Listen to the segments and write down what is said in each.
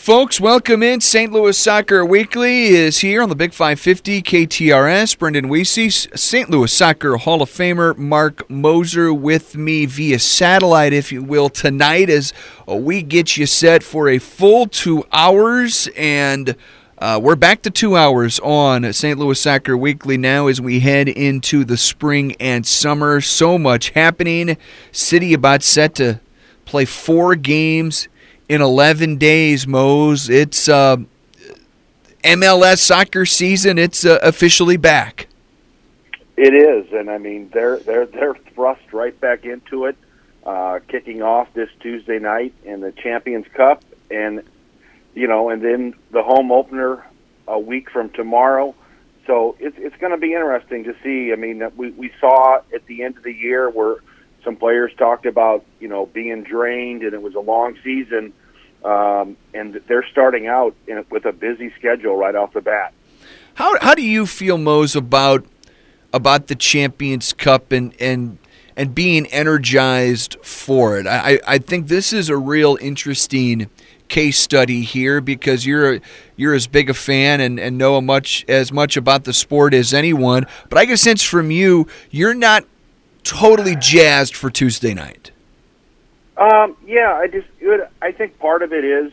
Folks, welcome in. St. Louis Soccer Weekly is here on the Big 550 KTRS. Brendan Weesey, St. Louis Soccer Hall of Famer Mark Moser with me via satellite, if you will, tonight as we get you set for a full two hours. And uh, we're back to two hours on St. Louis Soccer Weekly now as we head into the spring and summer. So much happening. City about set to play four games in 11 days, Mose. It's uh, MLS soccer season. It's uh, officially back. It is, and I mean they're they're they're thrust right back into it, uh, kicking off this Tuesday night in the Champions Cup, and you know, and then the home opener a week from tomorrow. So it's it's going to be interesting to see. I mean, we we saw at the end of the year where some players talked about you know being drained, and it was a long season um, and they're starting out in, with a busy schedule right off the bat. How how do you feel, Mose, about about the Champions Cup and and and being energized for it? I I think this is a real interesting case study here because you're you're as big a fan and, and know much as much about the sport as anyone. But I get a sense from you you're not totally jazzed for Tuesday night. Um, yeah, I just it, I think part of it is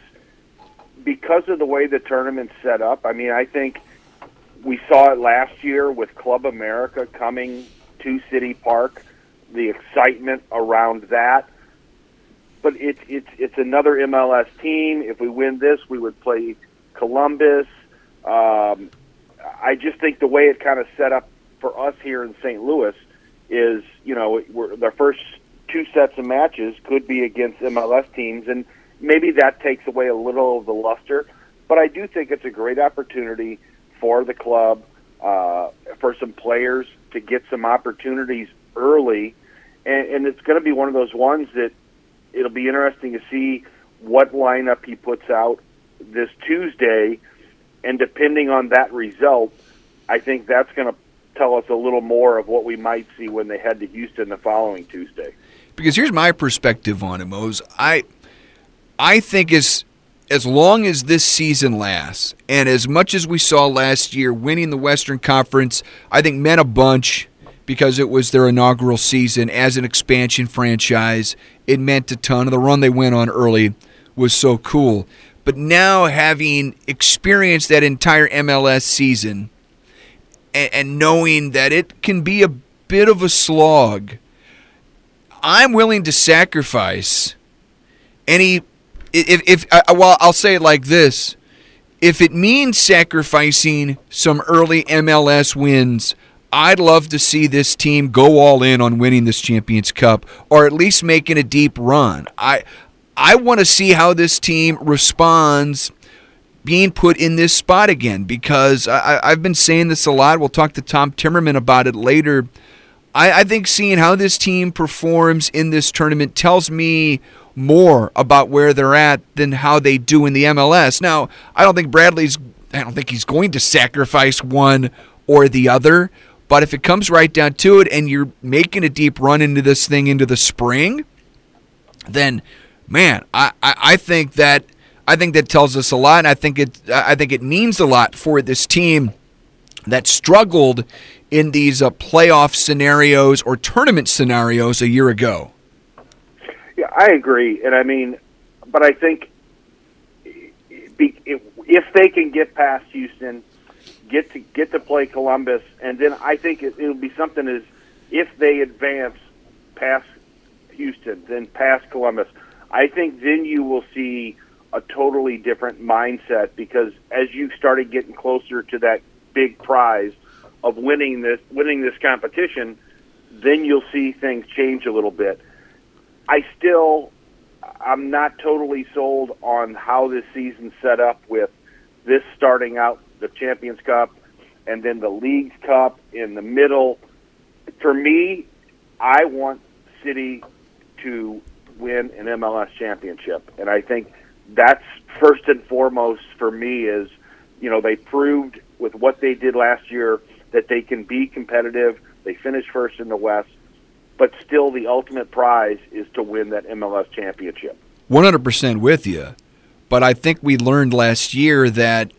because of the way the tournament's set up. I mean, I think we saw it last year with Club America coming to City Park, the excitement around that. But it's it's it's another MLS team. If we win this, we would play Columbus. Um, I just think the way it kind of set up for us here in St. Louis is, you know, we're the first two sets of matches could be against MLS teams, and maybe that takes away a little of the luster. But I do think it's a great opportunity for the club, uh, for some players to get some opportunities early, and, and it's going to be one of those ones that it'll be interesting to see what lineup he puts out this Tuesday, and depending on that result, I think that's going to tell us a little more of what we might see when they head to Houston the following Tuesday because here's my perspective on it, Mose. I I think as as long as this season lasts, and as much as we saw last year, winning the Western Conference, I think meant a bunch because it was their inaugural season as an expansion franchise. It meant a ton. The run they went on early was so cool. But now having experienced that entire MLS season and, and knowing that it can be a bit of a slog I'm willing to sacrifice any if if uh, well I'll say it like this. If it means sacrificing some early MLS wins I'd love to see this team go all in on winning this Champions Cup or at least making a deep run. I I want to see how this team responds being put in this spot again because I, I've been saying this a lot. We'll talk to Tom Timmerman about it later I, I think seeing how this team performs in this tournament tells me more about where they're at than how they do in the MLS. Now, I don't think Bradley's I don't think he's going to sacrifice one or the other, but if it comes right down to it and you're making a deep run into this thing into the spring, then man, I, I, I think that I think that tells us a lot and I think it I think it means a lot for this team that struggled in these uh, playoff scenarios or tournament scenarios a year ago. Yeah, I agree, and I mean, but I think if they can get past Houston, get to get to play Columbus, and then I think it, it'll be something as if they advance past Houston, then past Columbus. I think then you will see a totally different mindset because as you started getting closer to that big prize of winning this winning this competition, then you'll see things change a little bit. I still I'm not totally sold on how this season's set up with this starting out the Champions Cup and then the Leagues Cup in the middle. For me, I want City to win an MLS championship. And I think that's first and foremost for me is, you know, they proved with what they did last year that they can be competitive. They finished first in the West, but still the ultimate prize is to win that MLS championship. 100% with you. but I think we learned last year that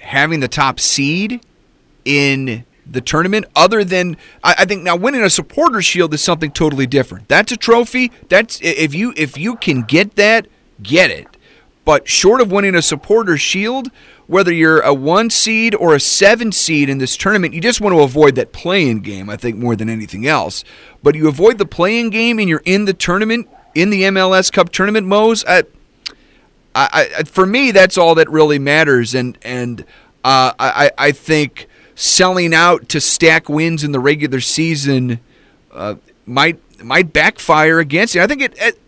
having the top seed in the tournament, other than I, I think now winning a supporter shield is something totally different. That's a trophy. That's if you if you can get that, get it. But short of winning a supporter shield, whether you're a one seed or a seven seed in this tournament, you just want to avoid that play-in game, I think, more than anything else. But you avoid the play-in game and you're in the tournament, in the MLS Cup tournament, Mose. I, I, I, for me, that's all that really matters. And, and uh, I, I think selling out to stack wins in the regular season uh, might might backfire against you. I think it, it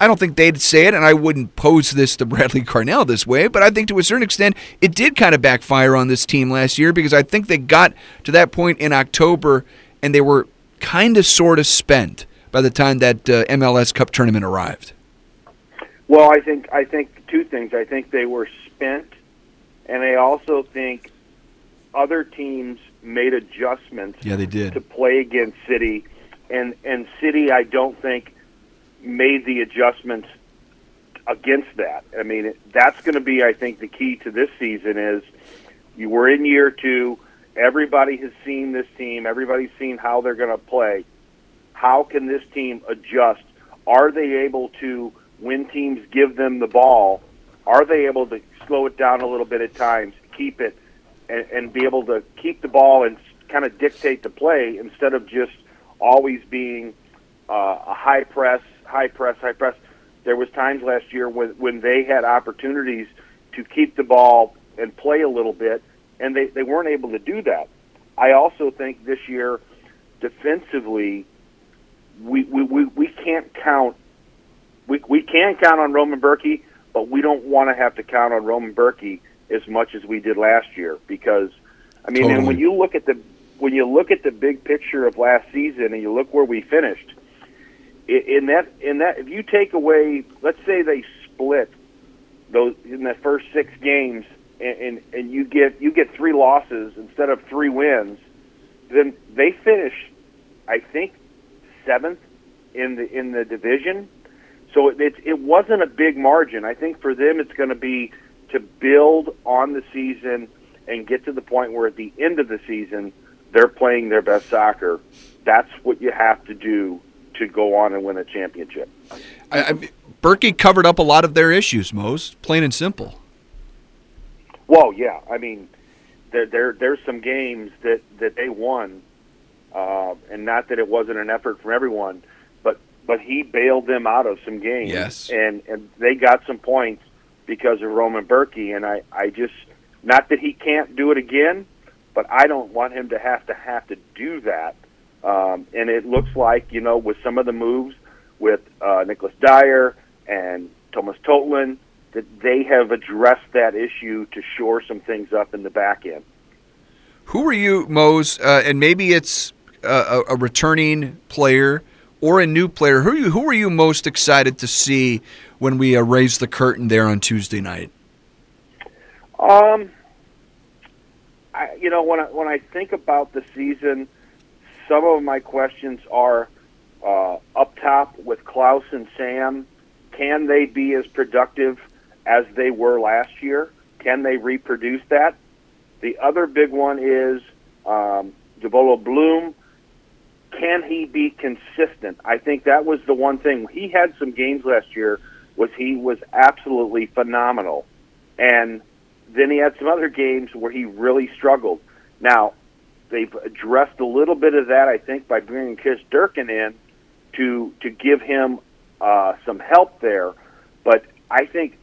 I don't think they'd say it, and I wouldn't pose this to Bradley Carnell this way, but I think to a certain extent it did kind of backfire on this team last year because I think they got to that point in October and they were kind of sort of spent by the time that uh, MLS Cup tournament arrived. Well, I think I think two things. I think they were spent, and I also think other teams made adjustments. Yeah, they did to play against City, and and City. I don't think made the adjustments against that. I mean, that's going to be, I think, the key to this season is you were in year two. Everybody has seen this team. Everybody's seen how they're going to play. How can this team adjust? Are they able to, when teams give them the ball, are they able to slow it down a little bit at times, keep it, and, and be able to keep the ball and kind of dictate the play instead of just always being uh, a high press, high press, high press. There was times last year when when they had opportunities to keep the ball and play a little bit, and they they weren't able to do that. I also think this year, defensively, we we we, we can't count. We we can count on Roman Bürki, but we don't want to have to count on Roman Bürki as much as we did last year because I mean, totally. and when you look at the when you look at the big picture of last season and you look where we finished, in that in that if you take away let's say they split those in the first six games and, and and you get you get three losses instead of three wins then they finish i think seventh in the in the division. So it it, it wasn't a big margin. I think for them it's going to be to build on the season and get to the point where at the end of the season they're playing their best soccer. That's what you have to do to go on and win a championship. I, I, Bürki covered up a lot of their issues, most plain and simple. Well, yeah, I mean, there, there there's some games that that they won, uh, and not that it wasn't an effort from everyone, but but he bailed them out of some games. Yes, and and they got some points because of Roman Bürki, and I I just not that he can't do it again, but I don't want him to have to have to do that um, and it looks like, you know, with some of the moves with uh, Nicholas Dyer and Thomas Totland, that they have addressed that issue to shore some things up in the back end. Who are you, Mose? Uh, and maybe it's a, a, returning player or a new player. Who are you? Who are you most excited to see when we uh, raise the curtain there on Tuesday night? Um, I, you know, when I when I think about the season, some of my questions are uh, up top with Klauss and Sam. Can they be as productive as they were last year? Can they reproduce that? The other big one is um, Njabulo Blom. Can he be consistent? I think that was the one thing. He had some games last year was he was absolutely phenomenal. And then he had some other games where he really struggled. Now, they've addressed a little bit of that, I think, by bringing Chris Durkin in to to give him uh, some help there. But I think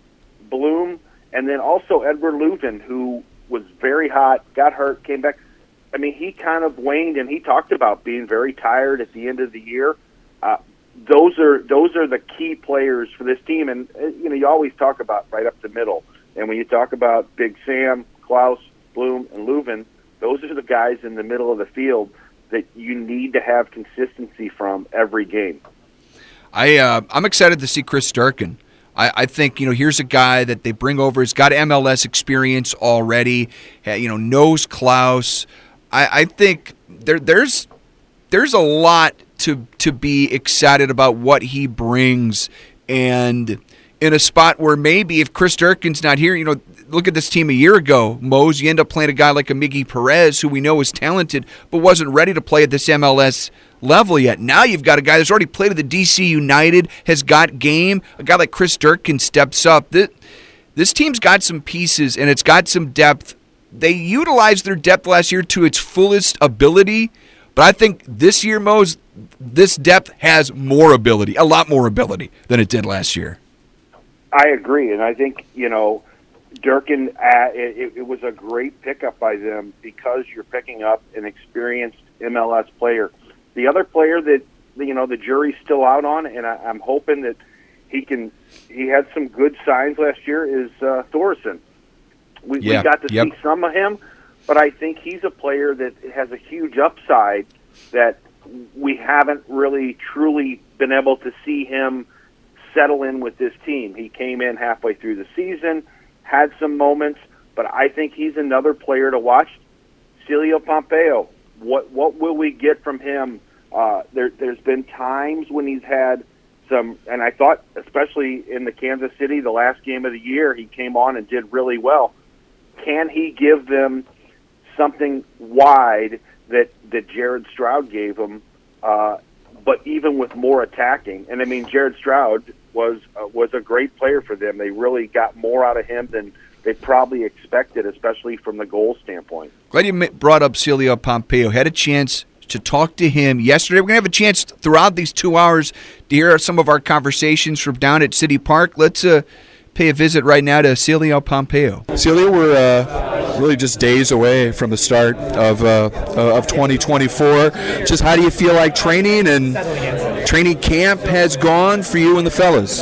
Blom and then also Eduard Löwen, who was very hot, got hurt, came back. I mean, he kind of waned, and he talked about being very tired at the end of the year. Uh, those are those are the key players for this team, and uh, you know you always talk about right up the middle. And when you talk about Big Sam, Klauss, Blom, and Löwen, those are the guys in the middle of the field that you need to have consistency from every game. I uh, I'm excited to see Chris Durkin. I, I, think you know here's a guy that they bring over. He's got MLS experience already. You know knows Klauss. I, I think there there's there's a lot to to be excited about what he brings and in a spot where maybe if Chris Durkin's not here, you know, look at this team a year ago. Mose, you end up playing a guy like a Miggy Perez, who we know is talented, but wasn't ready to play at this MLS level yet. Now you've got a guy that's already played at the DC United, has got game. A guy like Chris Durkin steps up. This, this team's got some pieces and it's got some depth. They utilized their depth last year to its fullest ability, but I think this year, Mose, this depth has more ability, a lot more ability than it did last year. I agree, and I think you know Durkin. Uh, it, it was a great pickup by them because you're picking up an experienced MLS player. The other player that you know the jury's still out on, and I, I'm hoping that he can. He had some good signs last year. Is uh, Thórisson. We, Yeah, we got to yep. see some of him, but I think he's a player that has a huge upside that we haven't really truly been able to see him settle in with this team. He came in halfway through the season, had some moments, but I think he's another player to watch. Celio Pompeo, what what will we get from him? Uh, there, there's been times when he's had some, and I thought, especially in the Kansas City, the last game of the year, he came on and did really well. Can he give them something wide that that Jared Stroud gave him? Uh, but even with more attacking, and I mean, Jared Stroud was uh, was a great player for them. They really got more out of him than they probably expected, especially from the goal standpoint. Glad you brought up Celio Pompeo. Had a chance to talk to him yesterday. We're going to have a chance throughout these two hours to hear some of our conversations from down at City Park. Let's uh, pay a visit right now to Celio Pompeo. Celio, we're uh, really just days away from the start of uh, of 2024. Just how do you feel like training and training camp has gone for you and the fellas?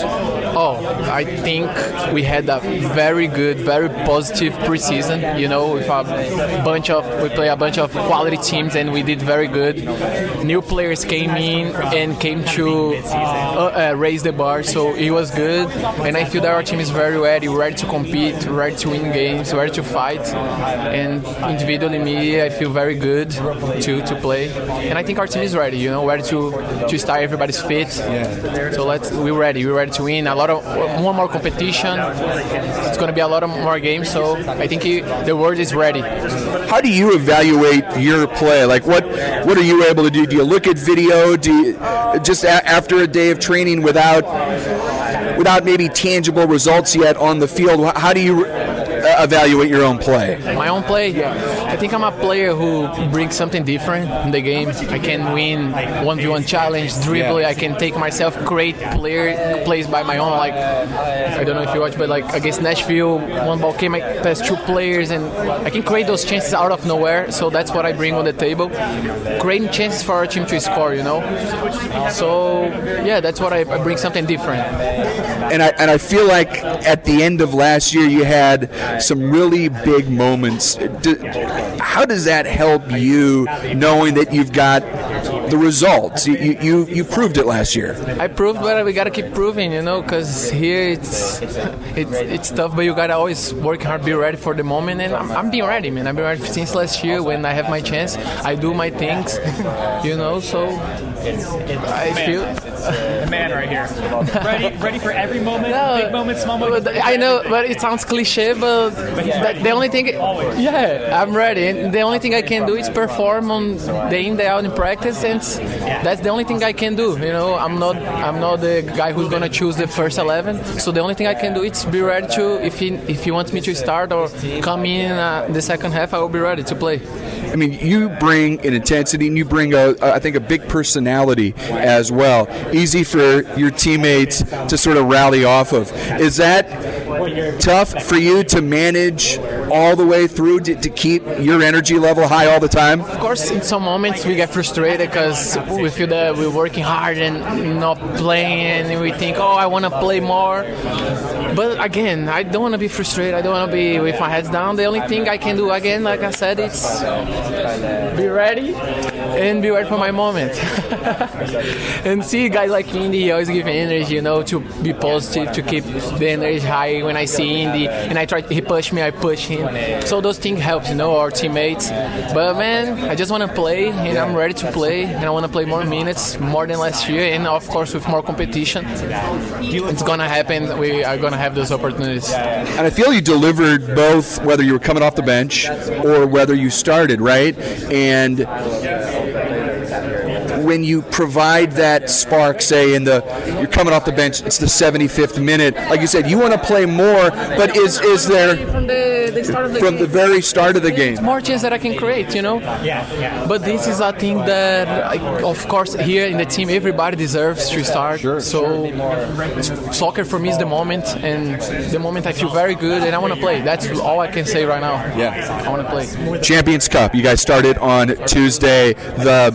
Oh, I think we had a very good, very positive preseason. You know, with a bunch of we play a bunch of quality teams and we did very good. New players came in and came to uh, uh, raise the bar, so it was good. And I feel that our team is very ready, ready to compete, ready to win games, ready to fight. And individually, me, I feel very good to to play. And I think our team is ready. You know, ready to to start. Everybody's fit. So let's we're ready. We're ready to win. A lot of one more competition. It's going to be a lot of more games. So I think he, the world is ready. How do you evaluate your play? Like, what what are you able to do? Do you look at video? Do you, just a- after a day of training without without maybe tangible results yet on the field? How do you Uh, evaluate your own play? My own play, I think I'm a player who brings something different in the game. I can win 1v1 challenge, dribble. I can take myself, create player plays by my own. Like I don't know if you watch, but like against Nashville, one ball came, I passed two players, and I can create those chances out of nowhere. So that's what I bring on the table, creating chances for our team to score. You know. So yeah, that's what I, I bring something different. and I and I feel like at the end of last year you had some really big moments. Do, how does that help you knowing that you've got the results? You you, you, you proved it last year. I proved, but we gotta keep proving, you know, because here it's it's it's tough, but you gotta always work hard, be ready for the moment, and I'm, I'm being ready, man. I've been ready since last year when I have my chance. I do my things, you know, so I feel. the uh, man right here. Ready, ready for every moment, No, big moment, small moment. I know, but it sounds cliche, but the, the only thing, yeah, I'm ready. The only thing I can do is perform on day in day out in practice, and that's the only thing I can do. You know, I'm not, I'm not the guy who's gonna choose the first eleven. So the only thing I can do is be ready to, if he, if he wants me to start or come in uh, the second half, I will be ready to play. I mean, you bring an intensity and you bring I think, a big personality as well. Easy for your teammates to sort of rally off of. Is that tough for you to manage all the way through to, to keep your energy level high all the time? Of course, in some moments we get frustrated because we feel that we're working hard and not playing, and we think, oh, I want to play more. But again, I don't want to be frustrated. I don't want to be with my head down. The only thing I can do, again, like I said, it's be ready and be ready for my moment. and see guys like Indy, always give energy, you know, to be positive, to keep the energy high. When I see Indy and I try, he push me, I push him. So those things help, you know, our teammates. But man, I just want to play, and I'm ready to play, and I want to play more minutes, more than last year, and of course with more competition. It's gonna happen. We are gonna have those opportunities. And I feel you delivered both, whether you were coming off the bench or whether you started, right? And when you provide that spark, say in the you're coming off the bench, it's the 75th minute. Like you said, you want to play more, but is is there the, the start of the from the very start of the game? more chance that I can create, you know. Yeah, yeah. But this is a thing that, I- of course, here in the team, everybody deserves to start. Sure, so soccer for me is the moment, and the moment I feel very good, and I want to play. That's all I can say right now. Yeah. I want to play. Champions Cup. You guys started on Tuesday. The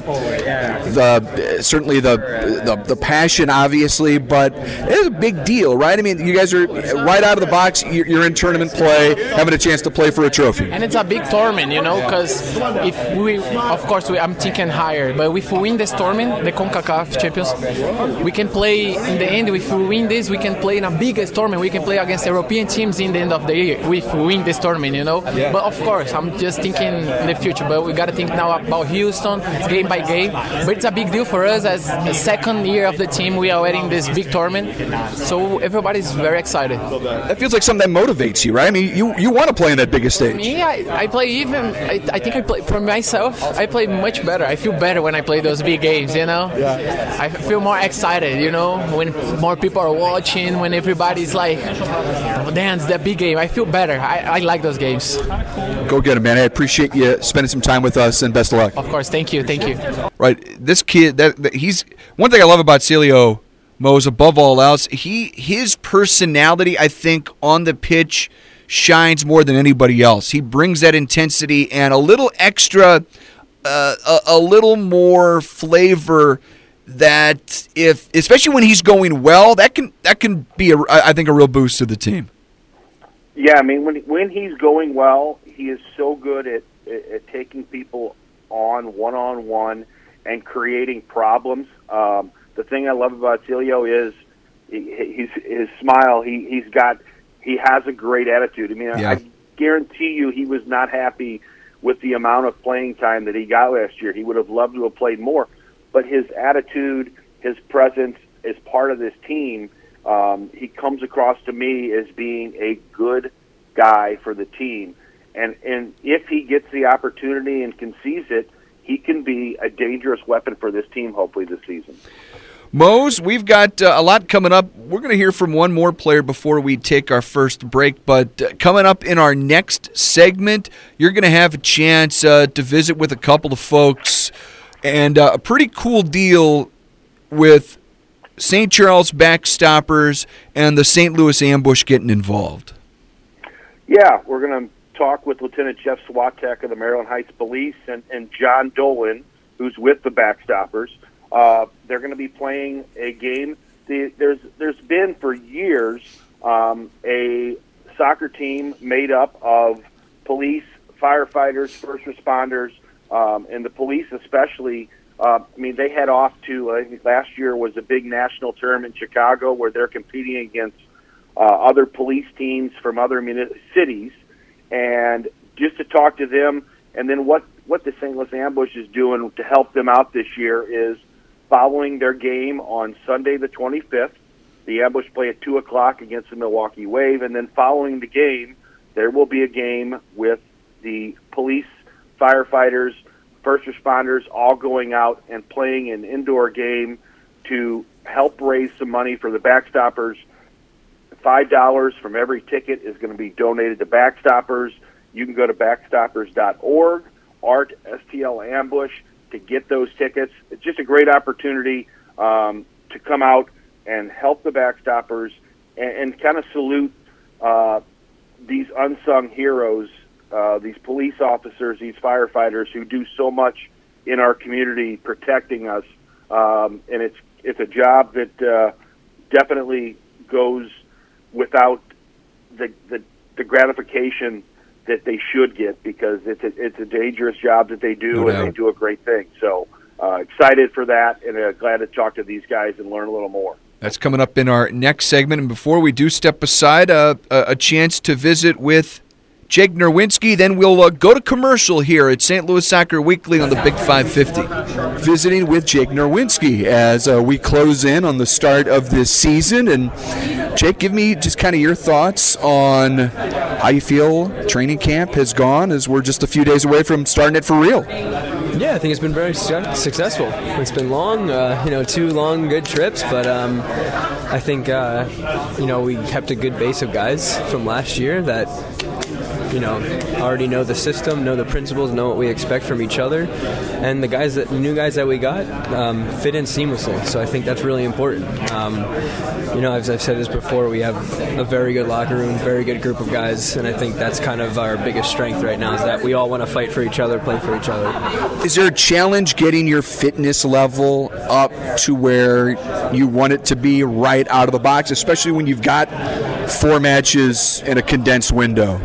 the certainly the, the the passion, obviously, but it's a big deal, right? I mean, you guys are right out of the box. You're, you're in tournament play, having a chance to play for a trophy. And it's a big tournament, you know, because if we, of course, we, I'm thinking higher, but if we win this tournament, the CONCACAF Champions, we can play in the end. If we win this, we can play in a biggest tournament. We can play against European teams in the end of the year if we win this tournament, you know. But of course, I'm just thinking in the future. But we got to think now about Houston, game by game. But it's a big deal for us as the second year of the team. We are winning this big tournament, so everybody's very excited. That feels like something that motivates you, right? I mean, you you want to play on that biggest stage. Me, I, I play even. I, I think I play for myself. I play much better. I feel better when I play those big games. You know. Yeah. I feel more excited. You know, when more people are watching, when everybody's like, oh, "Damn, it's that big game." I feel better. I, I like those games. Go get it, man. I appreciate you spending some time with us, and best of luck. Of course. Thank you. Thank you. right? This kid, that, that he's one thing I love about Celio Mose above all else. He his personality, I think, on the pitch shines more than anybody else. He brings that intensity and a little extra, uh, a, a little more flavor. That if, especially when he's going well, that can that can be, a, I think, a real boost to the team. Yeah, I mean when when he's going well, he is so good at at, taking people on one on one and creating problems. Um, the thing I love about Celio is he's his smile. He he's got he has a great attitude. I mean, Yeah. I guarantee you, he was not happy with the amount of playing time that he got last year. He would have loved to have played more, but his attitude, his presence, as part of this team, um, he comes across to me as being a good guy for the team. And and if he gets the opportunity and can seize it, he can be a dangerous weapon for this team. Hopefully this season. Mose, we've got uh, a lot coming up. We're going to hear from one more player before we take our first break. But uh, coming up in our next segment, you're going to have a chance uh, to visit with a couple of folks and uh, a pretty cool deal with St. Charles Backstoppers and the St. Louis Ambush getting involved. Yeah, we're going to talk with Lieutenant Jeff Swatek of the Maryland Heights Police and, and John Dolan, who's with the Backstoppers. Uh, they're going to be playing a game. The, there's there's been for years um, a soccer team made up of police, firefighters, first responders, um, and the police especially. Uh, I mean, they head off to. Last year was a big national tournament in Chicago where they're competing against uh, other police teams from other muni- cities, and just to talk to them, and then what what the St. Louis Ambush is doing to help them out this year is following their game on Sunday the 25th. The Ambush play at two o'clock against the Milwaukee Wave, and then following the game, there will be a game with the police, firefighters, first responders, all going out and playing an indoor game to help raise some money for the Backstoppers five dollars from every ticket is going to be donated to Backstoppers. You can go to backstoppers.org, Art STL Ambush to get those tickets. It's just a great opportunity um, to come out and help the Backstoppers and, and kind of salute uh, these unsung heroes, uh, these police officers, these firefighters who do so much in our community protecting us. Um, and it's it's a job that uh, definitely goes without the, the the gratification that they should get because it's a, it's a dangerous job that they do No and doubt. they do a great thing. So uh, excited for that and uh, glad to talk to these guys and learn a little more. That's coming up in our next segment. And before we do step aside, uh, a, a chance to visit with Jake Nerwinski. Then we'll uh, go to commercial here at St. Louis Soccer Weekly on the Big 550. visiting with Jake Nerwinski as uh, we close in on the start of this season. And Jake, give me just kind of your thoughts on how you feel training camp has gone as we're just a few days away from starting it for real. Yeah, I think it's been very su- successful. It's been long, uh, you know, two long good trips, but um, I think uh, you know we kept a good base of guys from last year that you know already know the system, know the principles, know what we expect from each other, and the guys that new guys that we got um, fit in seamlessly. So I think that's really important. Um, you know, as I've said this before, we have a very good locker room, very good group of guys, and I think that's kind of our biggest strength right now is that we all want to fight for each other, play for each other. Is there a challenge getting your fitness level up to where you want it to be right out of the box, especially when you've got four matches in a condensed window?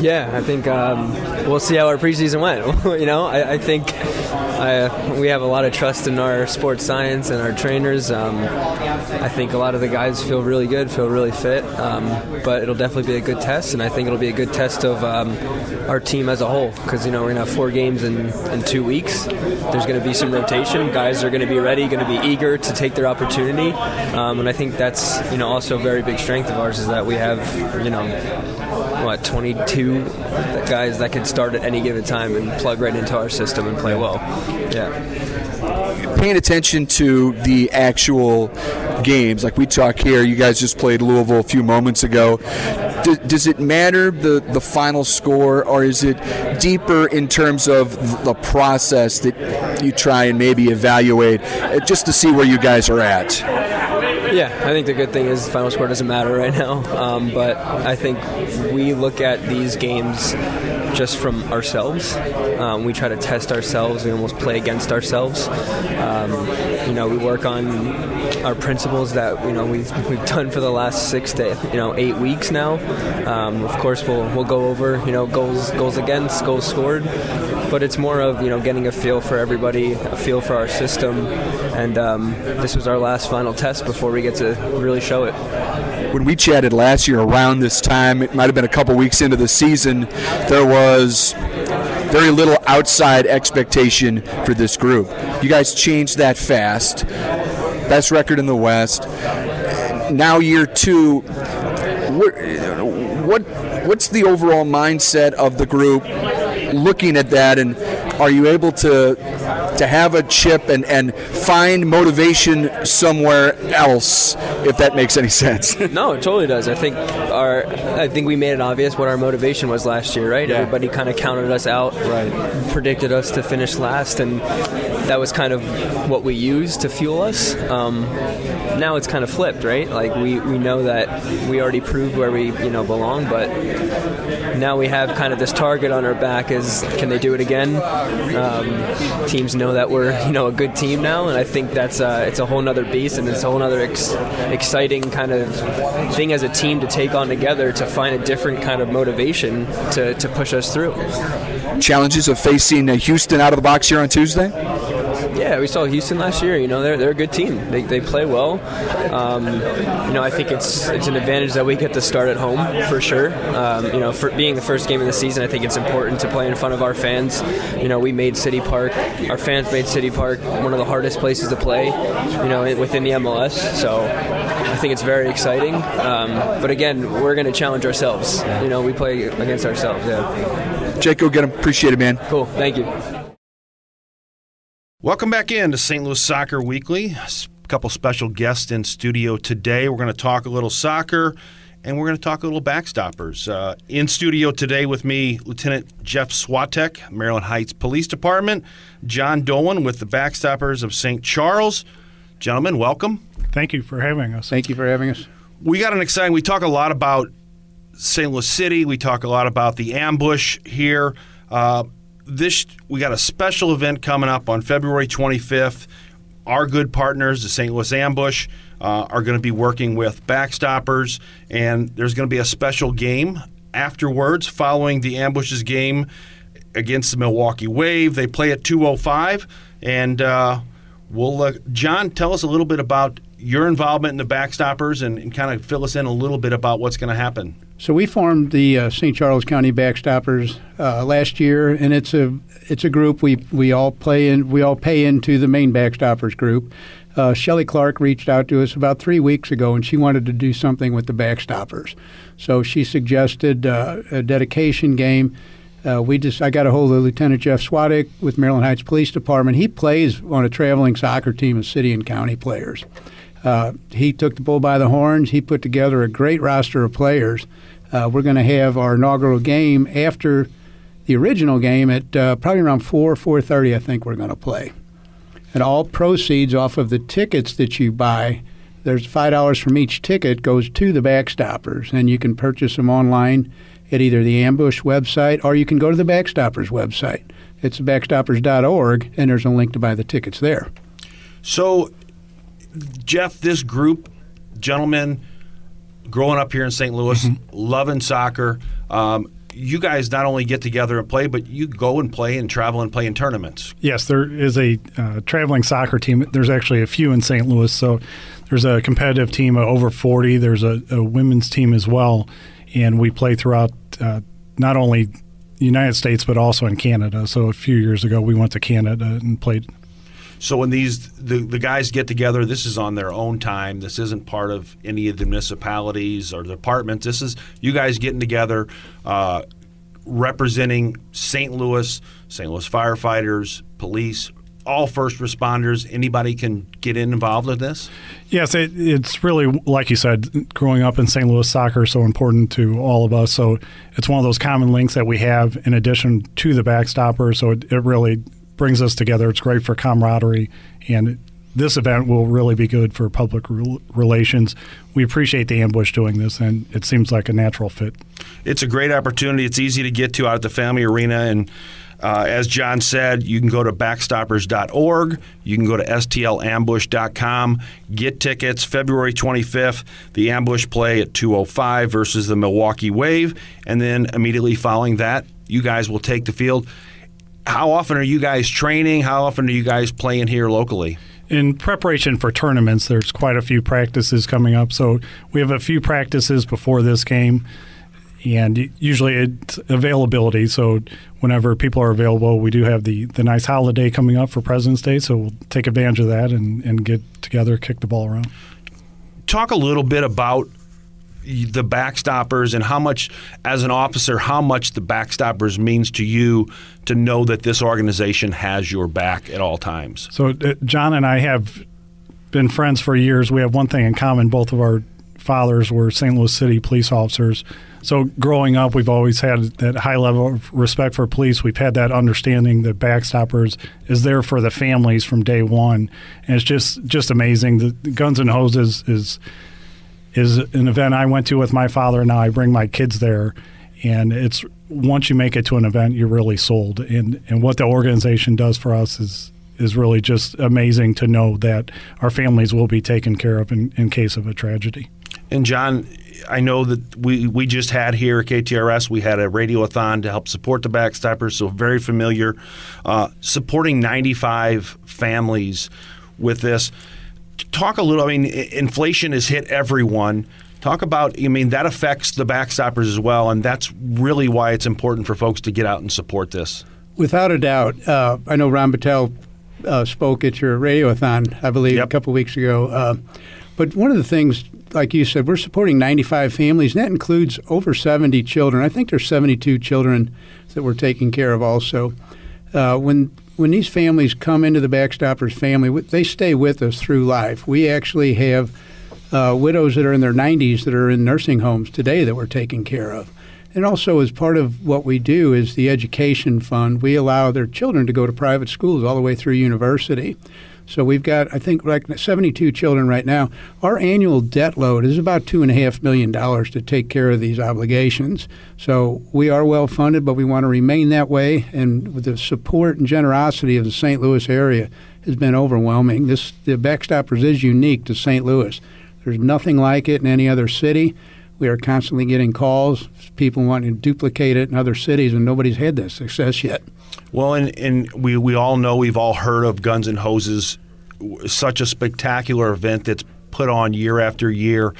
Yeah, I think um, we'll see how our preseason went. you know, I, I think I, we have a lot of trust in our sports science and our trainers. Um, I think a lot of the guys feel really good, feel really fit, um, but it'll definitely be a good test, and I think it'll be a good test of um, our team as a whole because you know we're gonna have four games in, in two weeks. There's gonna be some rotation. Guys are gonna be ready, gonna be eager to take their opportunity, um, and I think that's you know also a very big strength of ours is that we have you know what 22 guys that can start at any given time and plug right into our system and play well. Yeah. paying attention to the actual games, like we talk here, you guys just played Louisville a few moments ago. Does, does it matter the, the final score, or is it deeper in terms of the process that you try and maybe evaluate uh, just to see where you guys are at? Yeah, I think the good thing is the final score doesn't matter right now. Um, but I think we look at these games just from ourselves. Um, we try to test ourselves. We almost play against ourselves. Um, you know, we work on our principles that you know we've we've done for the last six to you know eight weeks now. Um, of course, we'll we'll go over you know goals goals against goals scored, but it's more of you know getting a feel for everybody, a feel for our system, and um, this was our last final test before we get to really show it. When we chatted last year around this time, it might have been a couple weeks into the season, there was very little outside expectation for this group. You guys changed that fast. Best record in the West. Now year two. What, what what's the overall mindset of the group looking at that and are you able to to have a chip and, and find motivation somewhere else if that makes any sense No, it totally does. I think our I think we made it obvious what our motivation was last year, right? Everybody kind of counted us out, right? Predicted us to finish last, and that was kind of what we used to fuel us. Um, now it's kind of flipped, right? Like we, we know that we already proved where we you know belong, but now we have kind of this target on our back: is can they do it again? Um, teams know that we're you know a good team now, and I think that's uh, it's a whole nother beast, and it's a whole nother ex- exciting kind of thing as a team to take on together to find a different kind of motivation to, to push us through. Challenges of facing uh, Houston out of the box here on Tuesday Yeah, we saw Houston last year. You know, they're, they're a good team. They, they play well. Um, you know, I think it's it's an advantage that we get to start at home for sure. Um, you know, for being the first game of the season, I think it's important to play in front of our fans. You know, we made City Park. Our fans made City Park one of the hardest places to play. You know, within the MLS. So I think it's very exciting. Um, but again, we're going to challenge ourselves. You know, we play against ourselves. Yeah. Jake go get him appreciate it man Cool. Thank you. Welcome back in to St. Louis Soccer Weekly. A couple special guests in studio today. We're going to talk a little soccer and we're going to talk a little backstoppers. Uh, in studio today with me, Lieutenant Jeff Swatek, Maryland Heights Police Department, John Dolan with the Backstoppers of St. Charles. Gentlemen, welcome. Thank you for having us. Thank you for having us. We got an exciting. We talk a lot about St. Louis City. We talk a lot about the ambush here. Uh, this we got a special event coming up on February 25th. Our good partners, the St. Louis Ambush, uh, are going to be working with Backstoppers, and there's going to be a special game afterwards, following the ambushes game against the Milwaukee Wave. They play at 2:05, and uh, we'll uh, John tell us a little bit about your involvement in the Backstoppers and, and kind of fill us in a little bit about what's going to happen. So we formed the uh, St. Charles County Backstoppers uh, last year, and it's a it's a group we we all play in we all pay into the main Backstoppers group. Uh, Shelly Clark reached out to us about three weeks ago, and she wanted to do something with the Backstoppers. So she suggested uh, a dedication game. Uh, we just I got a hold of Lieutenant Jeff Swatek with Maryland Heights Police Department. He plays on a traveling soccer team of city and county players. Uh, he took the bull by the horns. He put together a great roster of players. Uh, we're going to have our inaugural game after the original game at uh, probably around four four thirty. I think we're going to play, and all proceeds off of the tickets that you buy. There's five dollars from each ticket goes to the Backstoppers, and you can purchase them online at either the Ambush website or you can go to the Backstoppers website. It's backstoppers.org, and there's a link to buy the tickets there. So, Jeff, this group, gentlemen, growing up here in St. Louis, Mm-hmm. loving soccer, um, you guys not only get together and play, but you go and play and travel and play in tournaments. Yes, there is a uh, traveling soccer team. There's actually a few in St. Louis. So there's a competitive team of over 40. There's a, a women's team as well. And we play throughout uh, not only the United States, but also in Canada. So a few years ago, we went to Canada and played. So when these the, the guys get together, this is on their own time. This isn't part of any of the municipalities or departments. This is you guys getting together, uh, representing St. Louis, St. Louis firefighters, police, all first responders. Anybody can get involved with this. Yes, it, it's really, like you said, growing up in St. Louis, soccer is so important to all of us. So it's one of those common links that we have in addition to the backstopper. So it, it really brings us together. It's great for camaraderie. And this event will really be good for public rel- relations. We appreciate the ambush doing this, and it seems like a natural fit. It's a great opportunity. It's easy to get to out at the Family Arena. And uh, as John said, you can go to backstoppers.org. You can go to stlambush.com. Get tickets February 25th. The ambush play at 205 versus the Milwaukee Wave. And then immediately following that, you guys will take the field. How often are you guys training? How often are you guys playing here locally? in preparation for tournaments, there's quite a few practices coming up. So we have a few practices before this game, and usually it's availability. So whenever people are available, we do have the, the nice holiday coming up for President's Day. So we'll take advantage of that and, and get together, kick the ball around. Talk a little bit about the backstoppers and how much, as an officer, how much the backstoppers means to you to know that this organization has your back at all times. So uh, John and I have been friends for years. We have one thing in common. Both of our fathers were St. Louis City police officers. So growing up, we've always had that high level of respect for police. We've had that understanding that Backstoppers is there for the families from day one, and it's just just amazing. The, Guns and Hoses is is an event I went to with my father. and Now I bring my kids there, and it's once you make it to an event, you're really sold. And and what the organization does for us is is really just amazing to know that our families will be taken care of in, in case of a tragedy. And John, I know that we, we just had here at KTRS, we had a radiothon to help support the Backstoppers, so very familiar. Uh, supporting 95 families with this. Talk a little, I mean, inflation has hit everyone. Talk about, I mean, that affects the Backstoppers as well, and that's really why it's important for folks to get out and support this. Without a doubt, uh, I know Ron Battelle uh, spoke at your radiothon, I believe, Yep. a couple weeks ago. Uh, but one of the things, like you said, we're supporting 95 families, and that includes over 70 children. I think there's 72 children that we're taking care of also. Uh, when when these families come into the Backstoppers family, they stay with us through life. We actually have uh, widows that are in their 90s that are in nursing homes today that we're taking care of. And also, as part of what we do is the education fund, we allow their children to go to private schools all the way through university. So we've got, I think, like 72 children right now. Our annual debt load is about two and a half million dollars to take care of these obligations. So we are well funded, but we want to remain that way. And with the support and generosity of the St. Louis area has been overwhelming. This the Backstoppers is unique to St. Louis. There's nothing like it in any other city. We are constantly getting calls, people wanting to duplicate it in other cities, and nobody's had that success yet. Well, and, and we, we all know, we've all heard of Guns and Hoses, such a spectacular event that's put on year after year.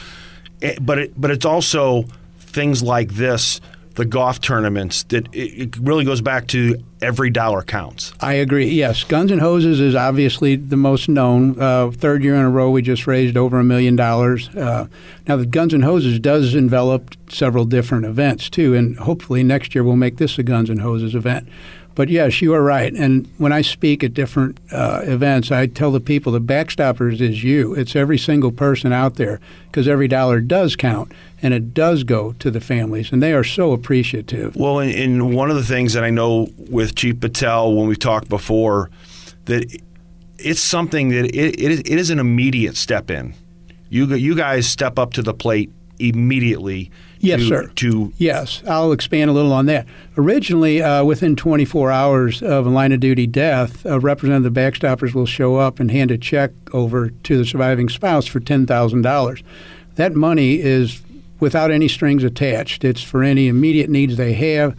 Eh, But it, but it's also things like this, the golf tournaments, that it, it really goes back to every dollar counts. I agree. Yes, Guns and Hoses is obviously the most known. Uh, third year in a row, we just raised over a million dollars. Uh, now, the Guns and Hoses does envelop several different events too, and hopefully next year we'll make this a Guns and Hoses event. But yes, you are right. And when I speak at different uh, events, I tell the people the backstoppers is you. It's every single person out there because every dollar does count and it does go to the families, and they are so appreciative. Well, and, and one of the things that I know with Chief Patel when we talked before, that it's something that it, it, is, it is an immediate step in. You you guys step up to the plate immediately. Yes, to, sir. To Yes, I'll expand a little on that. Originally, uh, within 24 hours of a line of duty death, a representative of the backstoppers will show up and hand a check over to the surviving spouse for $10,000. That money is without any strings attached. It's for any immediate needs they have.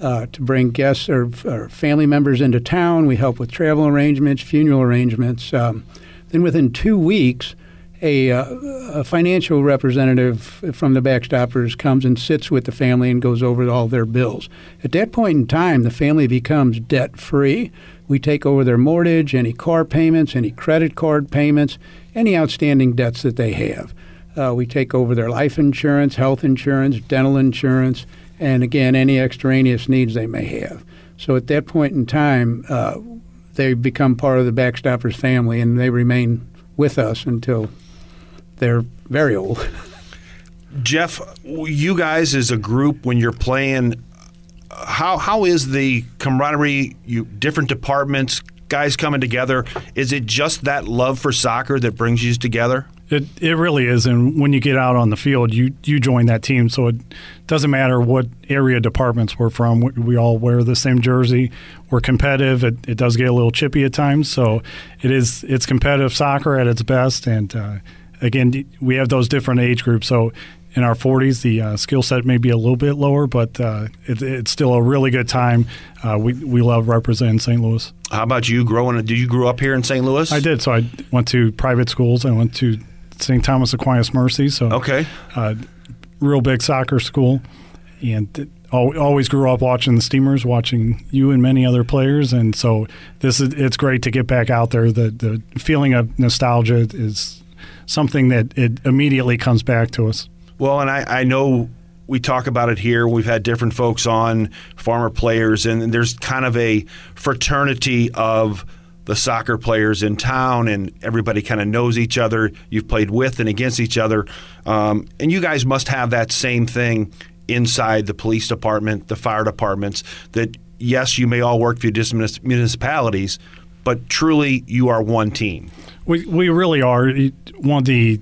Uh, to bring guests or, or family members into town, we help with travel arrangements, funeral arrangements. Um, then within two weeks, a, uh, a financial representative from the backstoppers comes and sits with the family and goes over all their bills. At that point in time, the family becomes debt free. We take over their mortgage, any car payments, any credit card payments, any outstanding debts that they have. Uh, we take over their life insurance, health insurance, dental insurance, and again, any extraneous needs they may have. So at that point in time, uh, they become part of the backstoppers family and they remain with us until they're very old. Jeff, you guys as a group when you're playing, how how is the camaraderie? You different departments, guys coming together. Is it just that love for soccer that brings you together? It it really is, and when you get out on the field, you you join that team. So it doesn't matter what area departments we're from. We, we all wear the same jersey. We're competitive. It, it does get a little chippy at times. So it is it's competitive soccer at its best. And uh, again, we have those different age groups. So in our 40s, the uh, skill set may be a little bit lower, but uh, it, it's still a really good time. Uh, we we love representing St. Louis. How about you growing? Did you grow up here in St. Louis? I did. So I went to private schools. I went to St. Thomas Aquinas Mercy. So Okay. uh, real big soccer school, and always grew up watching the Steamers, watching you and many other players, and so this is it's great to get back out there. The the feeling of nostalgia is something that it immediately comes back to us. Well, and I, I know we talk about it here. We've had different folks on, former players, and there's kind of a fraternity of the soccer players in town, and everybody kind of knows each other. You've played with and against each other. Um, and you guys must have that same thing inside the police department, the fire departments, that yes, you may all work for different municipalities, but truly you are one team. We we really are. One of the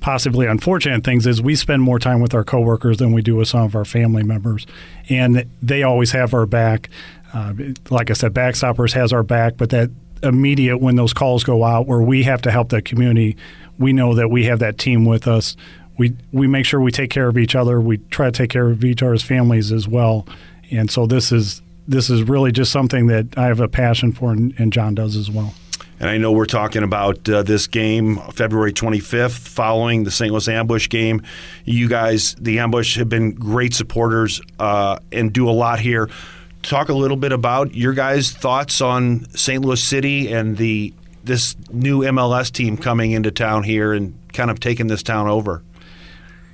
possibly unfortunate things is we spend more time with our coworkers than we do with some of our family members, and they always have our back. Uh, like I said, Backstoppers has our back, but that immediate when those calls go out where we have to help the community, we know that we have that team with us. We we make sure we take care of each other. We try to take care of each other's families as well, and so this is this is really just something that I have a passion for, and, and John does as well. And I know we're talking about uh, this game February 25th, following the St. Louis Ambush game. You guys, the Ambush, have been great supporters uh, and do a lot here. Talk a little bit about your guys' thoughts on St. Louis City and the this new MLS team coming into town here and kind of taking this town over.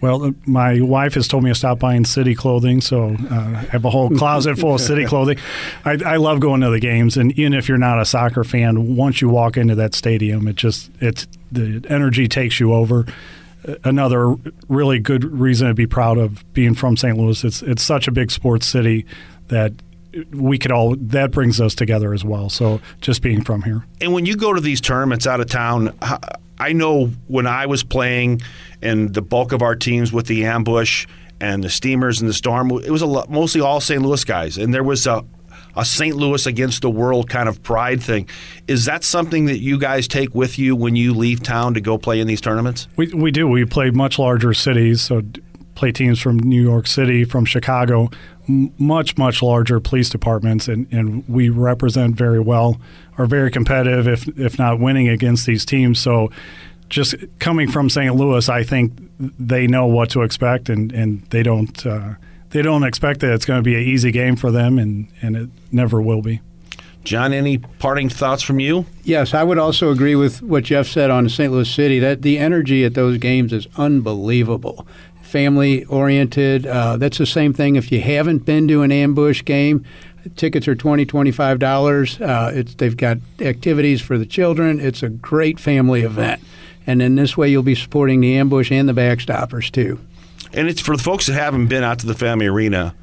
Well, my wife has told me to stop buying city clothing, so uh, I have a whole closet full of city clothing. I, I love going to the games, and even if you're not a soccer fan, once you walk into that stadium, it just it's the energy takes you over. Uh, Another really good reason to be proud of being from St. Louis. It's it's such a big sports city that we could all that brings us together as well. So just being from here. And when you go to these tournaments out of town, h- I know when I was playing and the bulk of our teams with the ambush and the steamers and the storm, it was a lot, mostly all St. Louis guys, and there was a a St. Louis against the world kind of pride thing. Is that something that you guys take with you when you leave town to go play in these tournaments? We, we do. We play much larger cities, so play teams from New York City, from Chicago, much much larger police departments, and, and we represent very well, are very competitive, if if not winning against these teams. So, just coming from St. Louis, I think they know what to expect, and and they don't. Uh, they don't expect that it's going to be an easy game for them, and, and it never will be. John, any parting thoughts from you? Yes, I would also agree with what Jeff said on St. Louis City. That the energy at those games is unbelievable. Family oriented. Uh, that's the same thing. If you haven't been to an ambush game, tickets are $20, $25. Uh, they've got activities for the children. It's a great family event. And in this way, you'll be supporting the ambush and the backstoppers too. And it's for the folks that haven't been out to the Family Arena,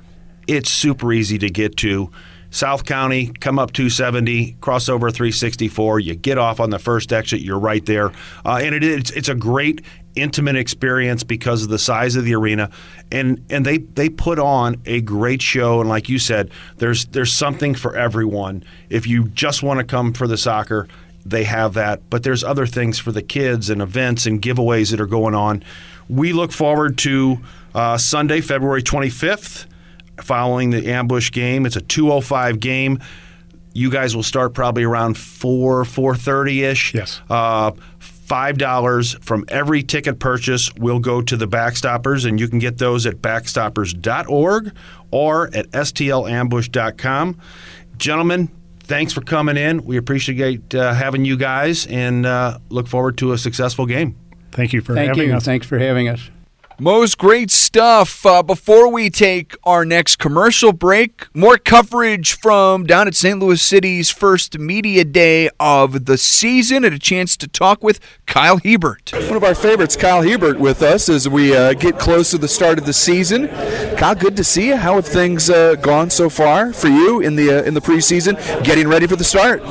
it's super easy to get to. South County, come up 270, cross over 364. You get off on the first exit, you're right there, uh, and it, it's it's a great intimate experience because of the size of the arena, and and they they put on a great show. And like you said, there's there's something for everyone. If you just want to come for the soccer, they have that, but there's other things for the kids and events and giveaways that are going on. We look forward to uh, Sunday, February 25th following the ambush game. It's a 205 game. You guys will start probably around 4 4:30 ish. Yes. Uh, Five dollars from every ticket purchase will go to the Backstoppers, and you can get those at backstoppers.org or at stlambush.com. Gentlemen, thanks for coming in. We appreciate uh, having you guys, and uh, look forward to a successful game. Thank you for Thank having you. us. Thanks for having us. Most great stuff. Uh, before we take our next commercial break, more coverage from down at St. Louis City's first media day of the season and a chance to talk with Kyle Hiebert. One of our favorites, Kyle Hiebert, with us as we uh, get close to the start of the season. Kyle, good to see you. How have things uh, gone so far for you in the uh, in the preseason, getting ready for the start?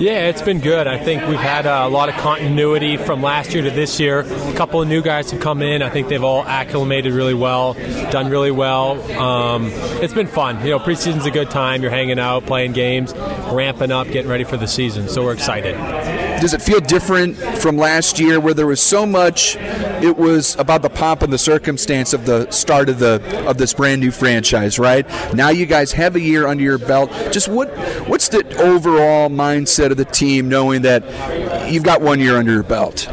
Yeah, it's been good. I think we've had uh, a lot of continuity from last year to this year. A couple of new guys have come in. I think they've all acclimated really well, done really well. Um, it's been fun. You know, preseason's a good time. You're hanging out, playing games, ramping up, getting ready for the season. So we're excited. Does it feel different from last year, where there was so much? It was about the pomp and the circumstance of the start of the of this brand new franchise, right? Now you guys have a year under your belt. Just what what's the overall mindset of the team, knowing that you've got one year under your belt?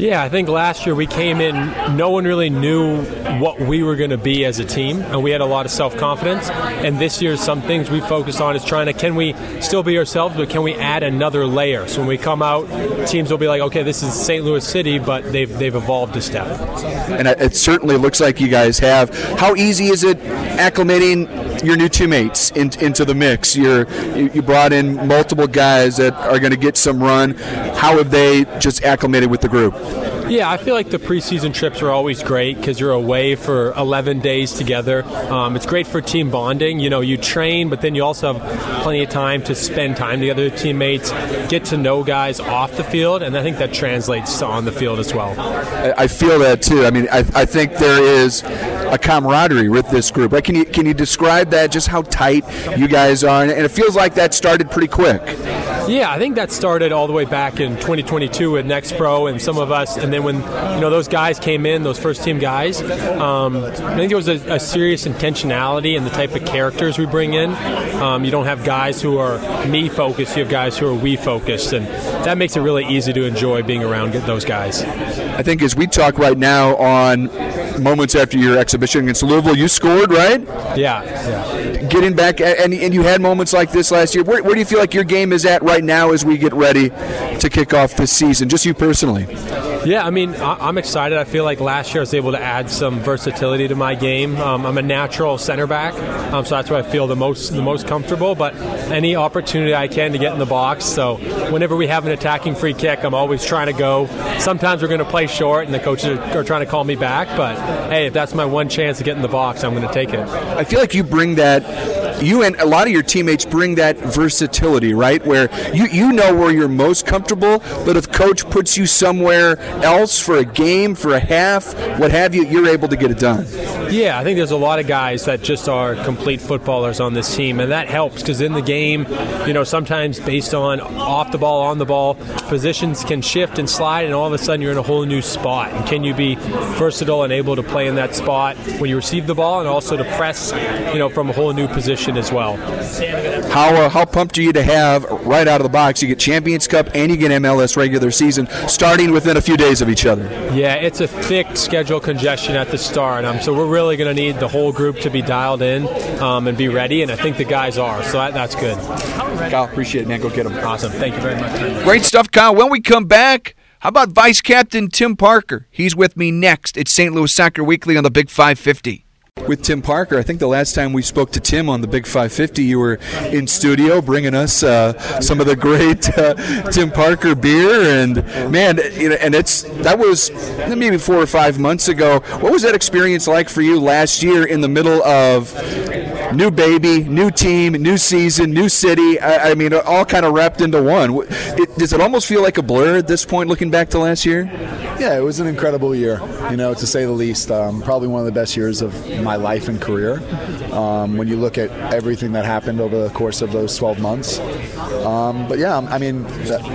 Yeah, I think last year we came in, no one really knew what we were going to be as a team, and we had a lot of self confidence. And this year, some things we focus on is trying to can we still be ourselves, but can we add another layer? So when we come out, teams will be like, okay, this is St. Louis City, but they've they've evolved a step. And it certainly looks like you guys have. How easy is it acclimating your new teammates in, into the mix? You're, you brought in multiple guys that are going to get some run. How have they just acclimated with the group? Yeah, I feel like the preseason trips are always great because you're away for 11 days together. Um, it's great for team bonding. You know, you train, but then you also have plenty of time to spend time together with teammates, get to know guys off the field, and I think that translates to on the field as well. I feel that too. I mean, I, I think there is a camaraderie with this group. Can you can you describe that? Just how tight you guys are, and it feels like that started pretty quick. Yeah, I think that started all the way back in 2022 with Next Pro and some of us, and then when you know those guys came in, those first team guys, um, I think there was a, a serious intentionality in the type of characters we bring in. Um, you don't have guys who are me focused; you have guys who are we focused, and that makes it really easy to enjoy being around those guys. I think as we talk right now on moments after your exhibition against Louisville, you scored, right? Yeah, yeah. Getting back, and, and you had moments like this last year. Where, where do you feel like your game is at right now as we get ready to kick off this season? Just you personally. Yeah, I mean, I- I'm excited. I feel like last year I was able to add some versatility to my game. Um, I'm a natural center back, um, so that's where I feel the most the most comfortable. But any opportunity I can to get in the box. So whenever we have an attacking free kick, I'm always trying to go. Sometimes we're going to play short, and the coaches are, are trying to call me back. But hey, if that's my one chance to get in the box, I'm going to take it. I feel like you bring that you and a lot of your teammates bring that versatility, right? Where you you know where you're most comfortable, but if coach puts you somewhere else for a game, for a half, what have you, you're able to get it done. Yeah, I think there's a lot of guys that just are complete footballers on this team, and that helps because in the game, you know, sometimes based on off the ball, on the ball, positions can shift and slide, and all of a sudden you're in a whole new spot. And can you be versatile and able to play in that spot when you receive the ball, and also to press, you know, from a whole new position as well. How uh, how pumped are you to have right out of the box? You get Champions Cup and you get MLS regular season starting within a few days of each other. Yeah, it's a thick schedule congestion at the start, um, so we're really going to need the whole group to be dialed in um, and be ready, and I think the guys are, so that, that's good. Kyle, appreciate it, man. Go get them. Awesome. Thank you very much. Great stuff, Kyle. When we come back, how about Vice Captain Tim Parker? He's with me next. It's St. Louis Soccer Weekly on the Big 550 with Tim Parker. I think the last time we spoke to Tim on the Big 550, you were in studio bringing us uh, some of the great uh, Tim Parker beer, and man, you know, and it's that was maybe four or five months ago. What was that experience like for you last year in the middle of new baby, new team, new season, new city? I, I mean, all kind of wrapped into one. It, does it almost feel like a blur at this point, looking back to last year? Yeah, it was an incredible year, you know, to say the least. Um, probably one of the best years of my life and career. Um, when you look at everything that happened over the course of those 12 months. Um, but yeah, I mean,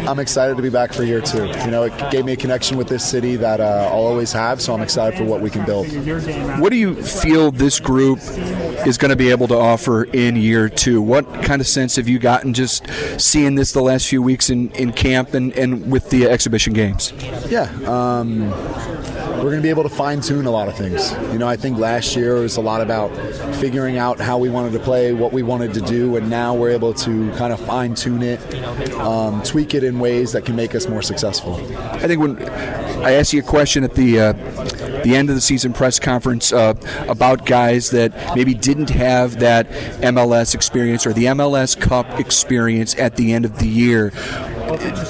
I'm excited to be back for year two. You know, it gave me a connection with this city that uh, I'll always have, so I'm excited for what we can build. What do you feel this group is going to be able to offer in year two? What kind of sense have you gotten just seeing this the last few weeks in, in camp and, and with the exhibition games? Yeah. Um, we're going to be able to fine tune a lot of things. You know, I think last year was a lot about figuring out how we wanted to play, what we wanted to do, and now we're able to kind of fine tune it, um, tweak it in ways that can make us more successful. I think when I asked you a question at the uh, the end of the season press conference uh, about guys that maybe didn't have that MLS experience or the MLS Cup experience at the end of the year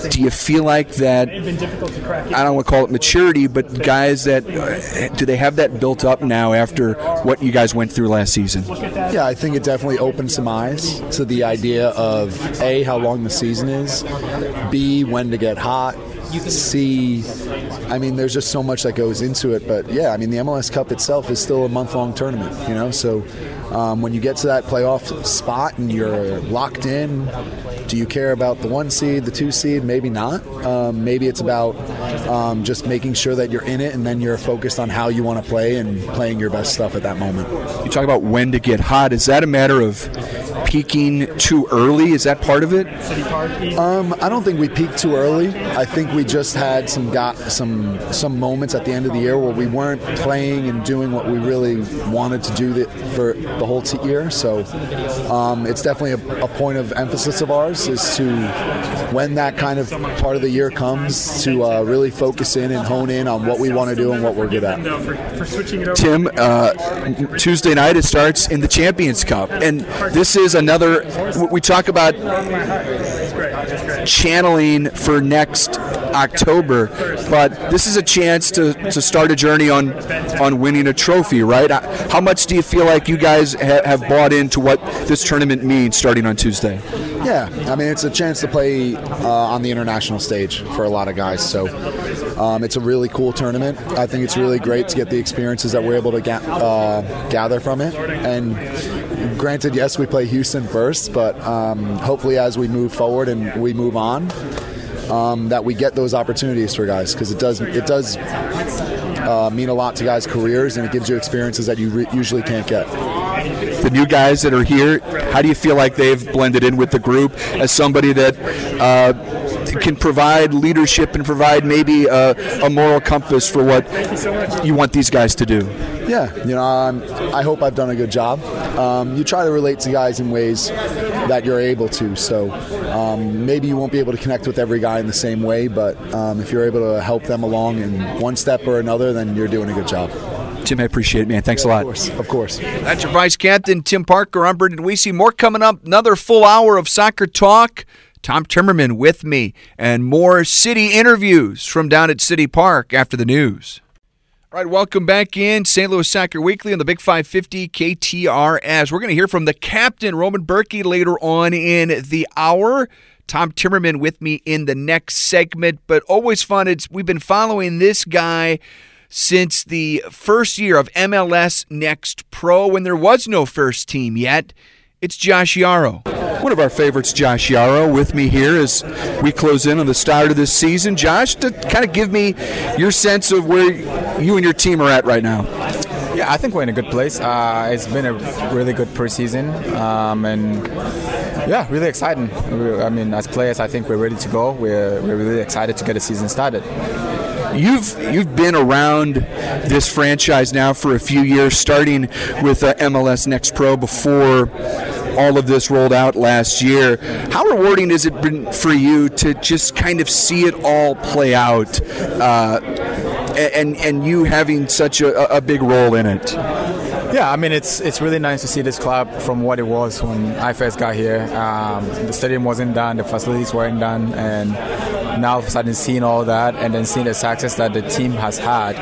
do you feel like that? I don't want to call it maturity, but guys that uh, do they have that built up now after what you guys went through last season? Yeah, I think it definitely opened some eyes to the idea of a how long the season is, b when to get hot, see. I mean, there's just so much that goes into it. But yeah, I mean, the MLS Cup itself is still a month long tournament, you know? So um, when you get to that playoff spot and you're locked in, do you care about the one seed, the two seed? Maybe not. Um, maybe it's about um, just making sure that you're in it and then you're focused on how you want to play and playing your best stuff at that moment. You talk about when to get hot. Is that a matter of peaking too early? Is that part of it? Um, I don't think we peaked too early. I think we just had some got some some moments at the end of the year where we weren't playing and doing what we really wanted to do for the whole t- year. So um, it's definitely a, a, point of emphasis of ours is to when that kind of part of the year comes to uh, really focus in and hone in on what we want to do and what we're good at. Tim, uh, Tuesday night it starts in the Champions Cup, and this is another. We talk about channeling for next October, but this is a chance to, to start a journey on on winning a trophy, right? How much do you feel like you guys ha- have bought into what this tournament means starting on Tuesday? Yeah, I mean it's a chance to play uh, on the international stage for a lot of guys. So um, it's a really cool tournament. I think it's really great to get the experiences that we're able to ga- uh, gather from it. And granted, yes, we play Houston first, but um, hopefully as we move forward and we move on, um, that we get those opportunities for guys because it does it does uh, mean a lot to guys' careers and it gives you experiences that you re- usually can't get. The new guys that are here, how do you feel like they've blended in with the group as somebody that? Uh, can provide leadership and provide maybe a, a, moral compass for what you want these guys to do. Yeah, you know, um, I hope I've done a good job. Um, you try to relate to guys in ways that you're able to. So um, maybe you won't be able to connect with every guy in the same way, but um, if you're able to help them along in one step or another, then you're doing a good job. Tim, I appreciate it, man. Thanks yeah, a lot. Of course. Of course. That's your Vice Captain, Tim Parker. I'm Brendan Weesey. More coming up. Another full hour of soccer talk. Tom Timmerman with me, and more city interviews from down at City Park after the news. All right, welcome back in St. Louis Soccer Weekly on the Big 550 KTRS. We're going to hear from the captain, Roman Bürki, later on in the hour. Tom Timmerman with me in the next segment, but always fun. It's we've been following this guy since the first year of MLS Next Pro when there was no first team yet. It's Josh Yaro. One of our favorites, Josh Yaro, with me here as we close in on the start of this season. Josh, to kind of give me your sense of where you and your team are at right now. Yeah, I think we're in a good place. Uh, it's been a really good preseason, um, and yeah, really exciting. I mean, as players, I think we're ready to go. We're, we're really excited to get the season started. You've you've been around this franchise now for a few years, starting with uh, MLS Next Pro before all of this rolled out last year. How rewarding has it been for you to just kind of see it all play out, uh, and and you having such a, a big role in it? Yeah, I mean it's it's really nice to see this club from what it was when I first got here. Um, the stadium wasn't done, the facilities weren't done, and now sudden seeing all that and then seeing the success that the team has had,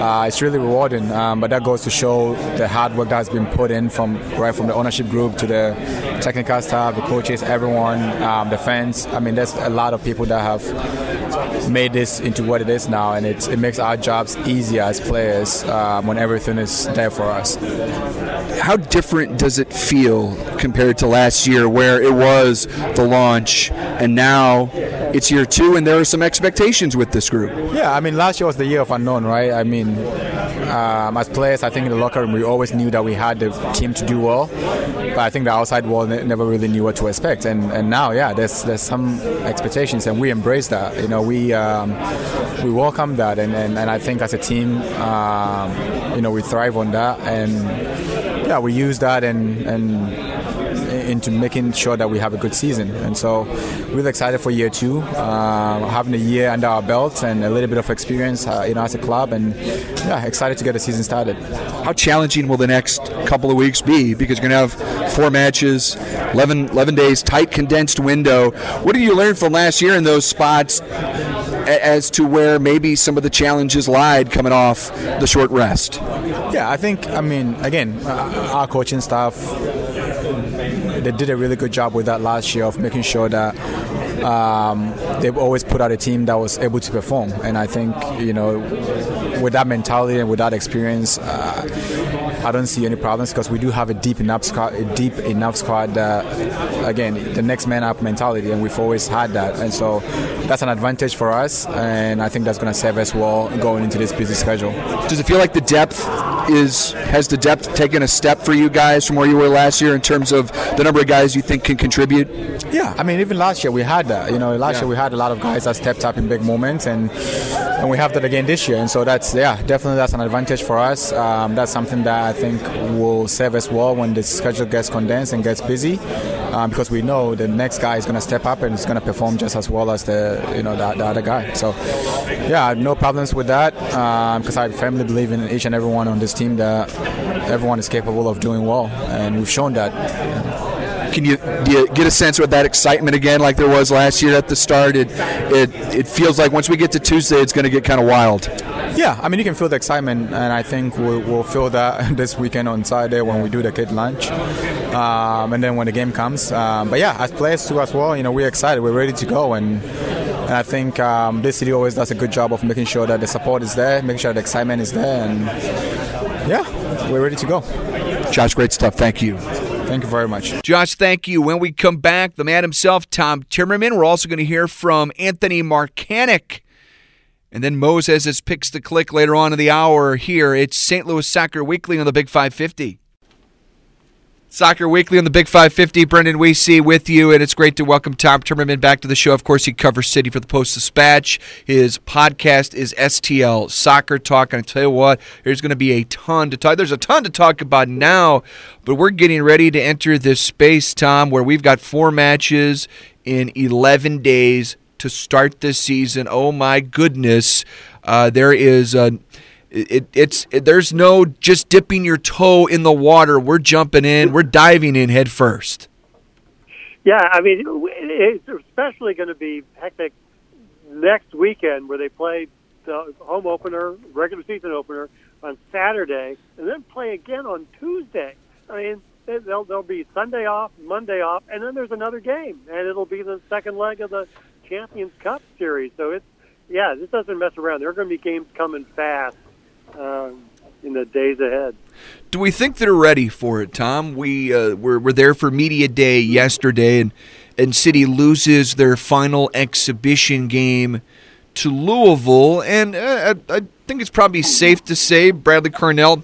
uh, it's really rewarding. Um, but that goes to show the hard work that has been put in from right from the ownership group to the technical staff, the coaches, everyone, um, the fans. I mean, there's a lot of people that have made this into what it is now, and it, it makes our jobs easier as players um, when everything is there for us. How different does it feel compared to last year, where it was the launch, and now it's year two, and there are some expectations with this group? Yeah, I mean, last year was the year of unknown, right? I mean, um, as players, I think in the locker room we always knew that we had the team to do well, but I think the outside world never really knew what to expect. And, and now, yeah, there's there's some expectations, and we embrace that. You know, we um, we welcome that, and, and, and I think as a team, um, you know, we thrive on that, and yeah, we use that and and into making sure that we have a good season. And so, really excited for year two, uh, having a year under our belt and a little bit of experience, uh, you know, as a club, and yeah, excited to get the season started. How challenging will the next couple of weeks be? Because you're going to have four matches, 11, 11 days, tight condensed window. What did you learn from last year in those spots? As to where maybe some of the challenges lied coming off the short rest. Yeah, I think. I mean, again, uh, our coaching staff they did a really good job with that last year of making sure that um, they've always put out a team that was able to perform. And I think, you know, with that mentality and with that experience, uh, I don't see any problems because we do have a deep enough squad, a deep enough squad that, again, the next man up mentality, and we've always had that. And so that's an advantage for us, and I think that's going to serve us well going into this busy schedule. Does it feel like the depth is has the depth taken a step for you guys from where you were last year in terms of the number of guys you think can contribute? Yeah, I mean, even last year we had that. You know, last yeah. year we had a lot of guys that stepped up in big moments, and and we have that again this year. And so that's yeah, definitely that's an advantage for us. Um, that's something that I think will serve us well when the schedule gets condensed and gets busy, um, because we know the next guy is going to step up and is going to perform just as well as the you know the, the other guy. So yeah, no problems with that because um, I firmly believe in each and every one on this team that everyone is capable of doing well, and we've shown that. Can you, you get a sense of that excitement again, like there was last year at the start? It it, it feels like once we get to Tuesday, it's going to get kind of wild. Yeah, I mean you can feel the excitement, and I think we'll, we'll feel that this weekend on Saturday when we do the kid lunch, um, and then when the game comes. Um, but yeah, as players too as well, you know we're excited, we're ready to go, and and I think um, this city always does a good job of making sure that the support is there, making sure the excitement is there, and yeah, we're ready to go. Josh, great stuff. Thank you. Thank you very much. Josh, thank you. When we come back, the man himself, Tom Timmerman. We're also going to hear from Anthony Markanich. And then Moses picks to click later on in the hour here. It's St. Louis Soccer Weekly on the Big 550. Soccer Weekly on the Big 550. Brendan Weesey with you, and it's great to welcome Tom Timmerman back to the show. Of course, he covers City for the Post Dispatch. His podcast is STL Soccer Talk. And I tell you what, there's going to be a ton to talk. There's a ton to talk about now, but we're getting ready to enter this space, Tom, where we've got four matches in 11 days to start this season. Oh my goodness, uh, there is a it, it's it, there's no just dipping your toe in the water. We're jumping in. We're diving in head first. Yeah, I mean, it's especially going to be hectic next weekend where they play the home opener, regular season opener on Saturday, and then play again on Tuesday. I mean, they'll they'll be Sunday off, Monday off, and then there's another game, and it'll be the second leg of the Champions Cup series. So it's yeah, this doesn't mess around. There are going to be games coming fast um, in the days ahead. Do we think they're ready for it, Tom? We uh, were, were there for media day yesterday, and and City loses their final exhibition game to Louisville, and uh, I, I think it's probably safe to say Bradley Carnell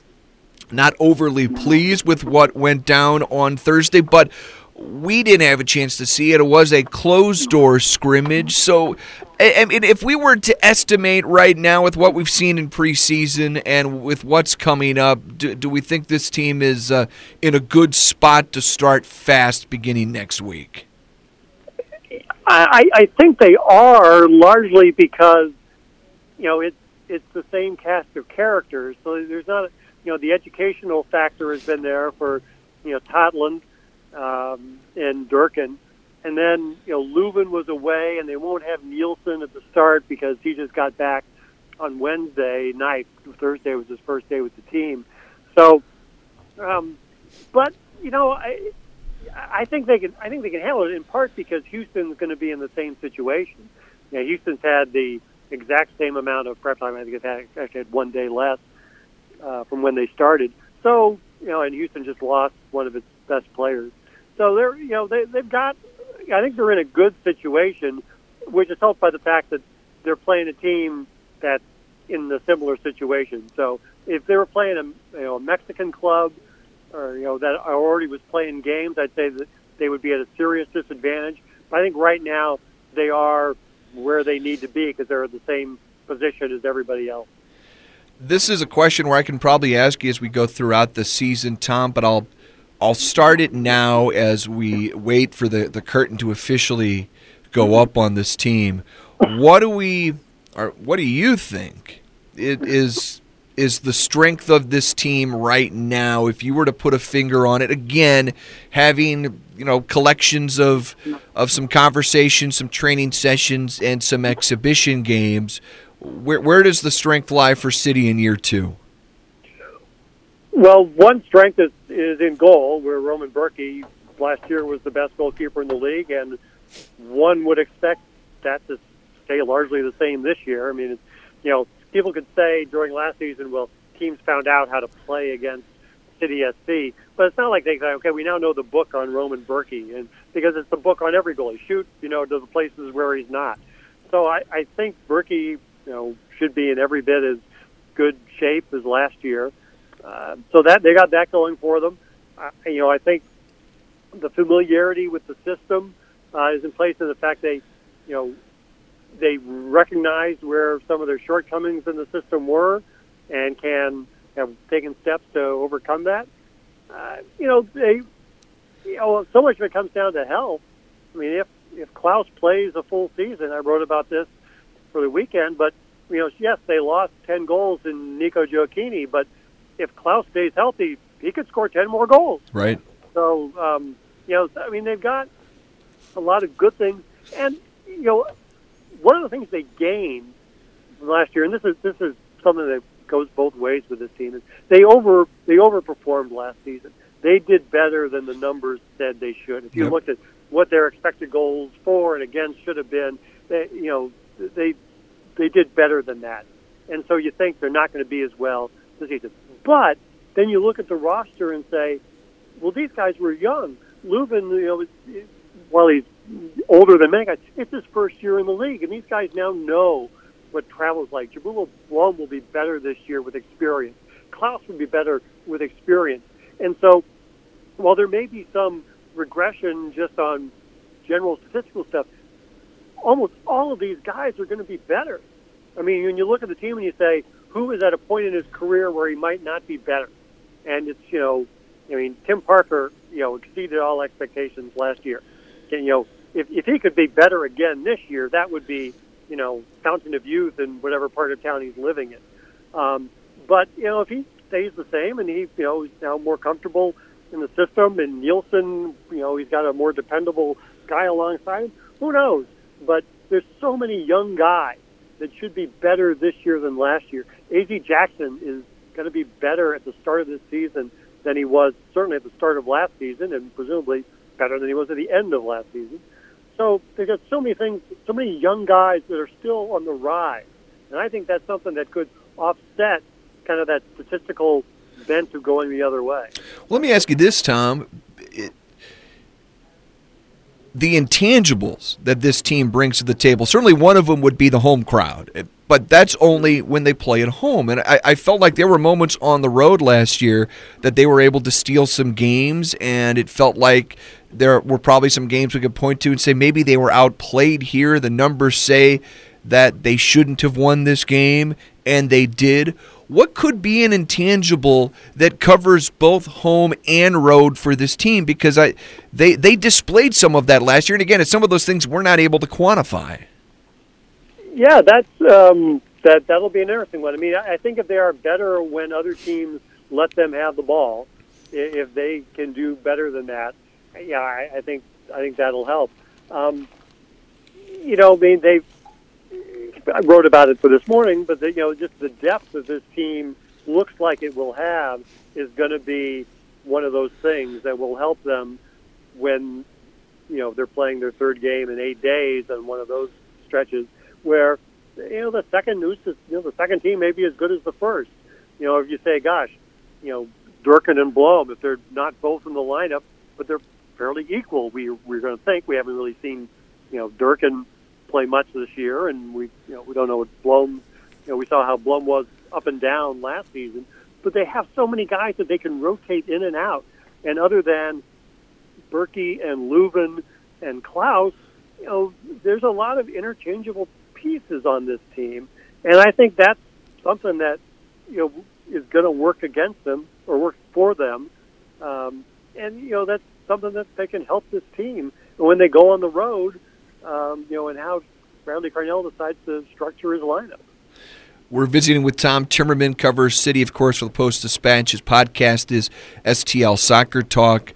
not overly pleased with what went down on Thursday, but we didn't have a chance to see it. It was a closed door scrimmage. So, I mean, if we were to estimate right now with what we've seen in preseason and with what's coming up, do, do we think this team is uh, in a good spot to start fast beginning next week? I, I think they are largely because you know it's it's the same cast of characters. So there's not you know the educational factor has been there for you know Totland um, and Durkin. And then, you know, Löwen was away, and they won't have Nilsson at the start because he just got back on Wednesday night. Thursday was his first day with the team. So, um, but you know, I I think they can I think they can handle it in part because Houston's going to be in the same situation. You know, Houston's had the exact same amount of prep time. I think it's had, actually had one day less uh, from when they started. So, you know, and Houston just lost one of its best players. So they're, you know, they, they've got. I think they're in a good situation, which is helped by the fact that they're playing a team that's in a similar situation. So if they were playing a, you know, a Mexican club, or you know that already was playing games, I'd say that they would be at a serious disadvantage. But I think right now they are where they need to be because they're in the same position as everybody else. This is a question where I can probably ask you as we go throughout the season, Tom, but I'll I'll start it now as we wait for the, the curtain to officially go up on this team. What do we or what do you think it is is the strength of this team right now if you were to put a finger on it again having you know collections of of some conversations some training sessions and some exhibition games where where does the strength lie for city in year 2 well, one strength is, is in goal, where Roman Bürki last year was the best goalkeeper in the league, and one would expect that to stay largely the same this year. I mean, you know, people could say during last season, well, teams found out how to play against City SC, but it's not like they say, okay, we now know the book on Roman Bürki, and because it's the book on every goalie, shoot, you know, to the places where he's not. So I, I think Bürki, you know, should be in every bit as good shape as last year. Uh, so that they got that going for them. Uh, you know, I think the familiarity with the system uh, is in place, and the fact they, you know, they recognize where some of their shortcomings in the system were, and can have taken steps to overcome that. Uh, you know, they, you know, so much of it comes down to health. I mean, if if Klauss plays a full season, I wrote about this for the weekend, but you know, yes, they lost ten goals in Nico Gioacchini, but if Klauss stays healthy, he could score ten more goals. Right. So, um, you know, I mean, they've got a lot of good things, and you know, one of the things they gained last year, and this is this is something that goes both ways with this team, is they over they overperformed last season. They did better than the numbers said they should. If you Yep. looked at what their expected goals for and against should have been, they, you know, they they did better than that. And so you think they're not going to be as well this season. But then you look at the roster and say, well, these guys were young. Löwen, you know, while he's older than many guys, it's his first year in the league, and these guys now know what travel's like. Jabulo Blom will be better this year with experience. Klauss will be better with experience. And so, while there may be some regression just on general statistical stuff, almost all of these guys are going to be better. I mean, when you look at the team and you say, who is at a point in his career where he might not be better? And it's, you know, I mean, Tim Parker, you know, exceeded all expectations last year. And, you know, if, if he could be better again this year, that would be, you know, fountain of youth in whatever part of town he's living in. Um, but, you know, if he stays the same and he, you know, is now more comfortable in the system and Nilsson, you know, he's got a more dependable guy alongside him, who knows? But there's so many young guys that should be better this year than last year. Az Jackson is going to be better at the start of this season than he was certainly at the start of last season, and presumably better than he was at the end of last season. So they've got so many things, so many young guys that are still on the rise, and I think that's something that could offset kind of that statistical bent of going the other way. Let me ask you this, Tom. It, the intangibles that this team brings to the table, certainly one of them would be the home crowd, but that's only when they play at home. And I, I, felt like there were moments on the road last year that they were able to steal some games, and it felt like there were probably some games we could point to and say maybe they were outplayed here. The numbers say that they shouldn't have won this game, and they did. What could be an intangible that covers both home and road for this team? Because I, they they displayed some of that last year, and again, it's some of those things we're not able to quantify. Yeah, that's um, that that'll be an interesting one. I mean, I think if they are better when other teams let them have the ball, if they can do better than that, yeah, I, I think I think that'll help. Um, you know, I mean, they I wrote about it for this morning, but the, you know, just the depth that this team looks like it will have is going to be one of those things that will help them when you know they're playing their third game in eight days on one of those stretches where you know the second noose is you know the second team may be as good as the first. You know, if you say, gosh, you know, Durkin and Blom, if they're not both in the lineup, but they're fairly equal, we we're going to think we haven't really seen you know Durkin play much this year, and we you know we don't know what Blom. You know, we saw how Blom was up and down last season, but they have so many guys that they can rotate in and out. And other than Bürki and Löwen and Klauss, you know, there's a lot of interchangeable pieces on this team, and I think that's something that you know is going to work against them or work for them. Um, and you know that's something that they can help this team and when they go on the road um, you know, and how Bradley Carnell decides to structure his lineup. We're visiting with Tom Timmerman, covers City, of course, for the Post Dispatch. His podcast is STL Soccer Talk.